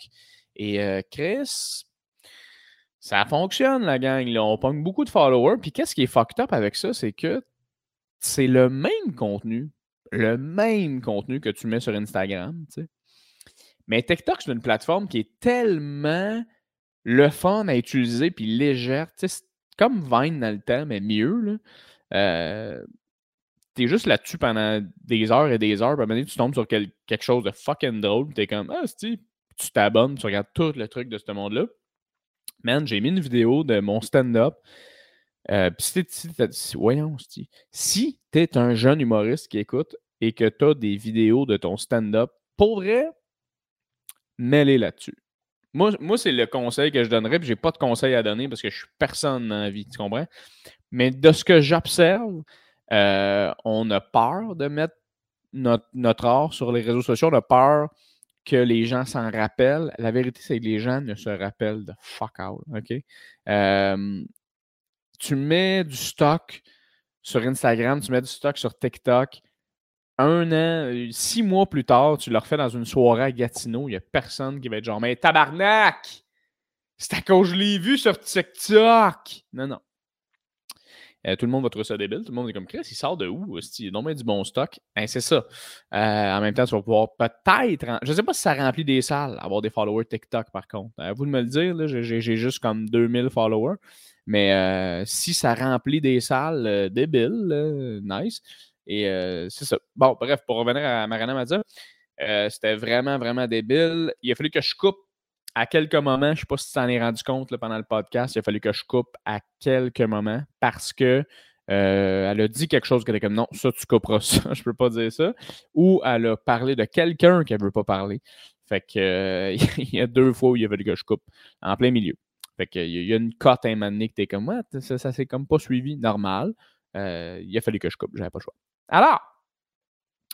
Et Chris, ça fonctionne, la gang. On pogne beaucoup de followers. Puis qu'est-ce qui est fucked up avec ça, c'est que c'est le même contenu, le même contenu que tu mets sur Instagram. Mais TikTok, c'est une plateforme qui est tellement le fun à utiliser puis légère. C'est comme Vine dans le temps, mais mieux. Là. Euh, t'es juste là-dessus pendant des heures et des heures. Puis à un moment donné, tu tombes sur quelque chose de fucking drôle. T'es comme, ah, tu t'abonnes, tu regardes tout le truc de ce monde-là man, j'ai mis une vidéo de mon stand-up. Euh, si voyons, si tu es un jeune humoriste qui écoute et que tu as des vidéos de ton stand-up, pour vrai, mets-les là-dessus. Moi, c'est le conseil que je donnerais, puis j'ai pas de conseil à donner parce que je suis personne dans la vie, tu comprends? Mais de ce que j'observe, euh, on a peur de mettre notre, notre, art sur les réseaux sociaux, on a peur que les gens s'en rappellent. La vérité, c'est que les gens ne se rappellent de fuck out. OK? tu mets du stock sur Instagram, tu mets du stock sur TikTok. Un an, six mois plus tard, tu le refais dans une soirée à Gatineau. Il n'y a personne qui va être genre, mais tabarnak! C'est à cause je l'ai vu sur TikTok! Non, non. Euh, tout le monde va trouver ça débile. Tout le monde est comme Chris, il sort de où? Il y a du bon stock. Ben, c'est ça. Euh, en même temps, tu vas pouvoir peut-être. Je ne sais pas si ça remplit des salles, avoir des followers TikTok par contre. À vous de me le dire, j'ai juste comme 2000 followers. Mais euh, si ça remplit des salles débiles, nice. Et c'est ça. Bon, bref, pour revenir à Mariana Mazza, c'était vraiment, vraiment débile. Il a fallu que je coupe à quelques moments, je ne sais pas si tu t'en es rendu compte pendant le podcast, il a fallu que je coupe à quelques moments parce que euh, elle a dit quelque chose qu'elle est comme non, ça tu couperas ça, je peux pas dire ça. Ou elle a parlé de quelqu'un qu'elle veut pas parler. Fait que euh, il y a deux fois où il a fallu que je coupe en plein milieu. Fait que il y a une cote à un moment donné que t'es comme ouais, ça, ça s'est comme pas suivi normal. Euh, il a fallu que je coupe, j'avais pas le choix. Alors,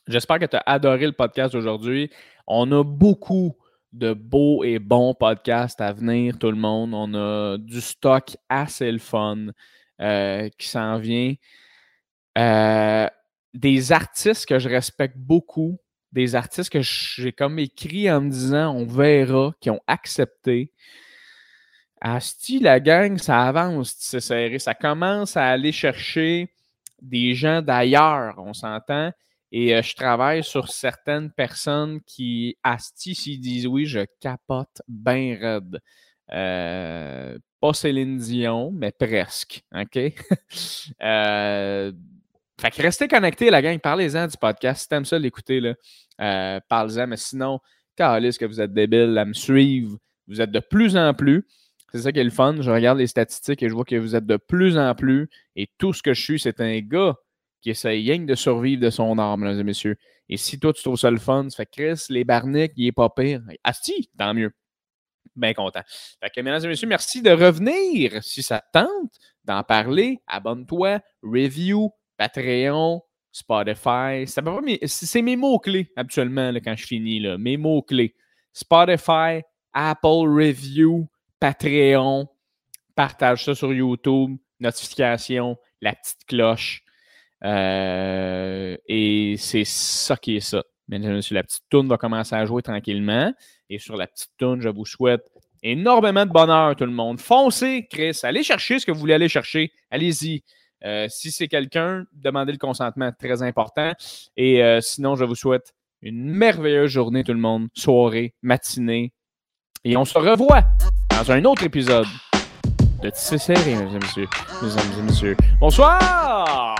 j'espère que tu as adoré le podcast d'aujourd'hui. On a beaucoup de beaux et bons podcasts à venir, tout le monde. On a du stock assez le fun euh, qui s'en vient. Euh, des artistes que je respecte beaucoup, des artistes que j'ai comme écrit en me disant on verra, qui ont accepté. Asti, la gang, ça avance, c'est serré. Ça commence à aller chercher des gens d'ailleurs, on s'entend. Et euh, je travaille sur certaines personnes qui, asti, s'ils disent oui, je capote bien raide. Euh, pas Céline Dion, mais presque. Euh, fait que restez connectés, la gang. Parlez-en du podcast. Si t'aimes ça l'écouter, euh, parlez-en. Mais sinon, est-ce que vous êtes débile à me suivre. Vous êtes de plus en plus. C'est ça qui est le fun. Je regarde les statistiques et je vois que vous êtes de plus en plus. Et tout ce que je suis, c'est un gars qui essaye rien de survivre de son art, mesdames et messieurs. Et si toi, tu trouves ça le fun, ça fait Chris, les barniques, il est pas pire. Asti, tant mieux. Bien content. Fait que, mesdames et messieurs, merci de revenir. Si ça te tente d'en parler, abonne-toi, review, Patreon, Spotify. C'est mes mots-clés, habituellement, là, quand je finis. Là. Mes mots-clés. Spotify, Apple Review, Patreon. Partage ça sur YouTube. Notification, la petite cloche. Euh, et c'est ça qui est ça. Mesdames et la petite tourne va commencer à jouer tranquillement. Et sur la petite tourne, je vous souhaite énormément de bonheur, tout le monde. Foncez, Chris. Allez chercher ce que vous voulez aller chercher. Allez-y. Euh, si c'est quelqu'un, demandez le consentement, très important. Et euh, sinon, je vous souhaite une merveilleuse journée, tout le monde. Soirée, matinée. Et on se revoit dans un autre épisode de Tissé Serré, mesdames et messieurs. Et. Bonsoir!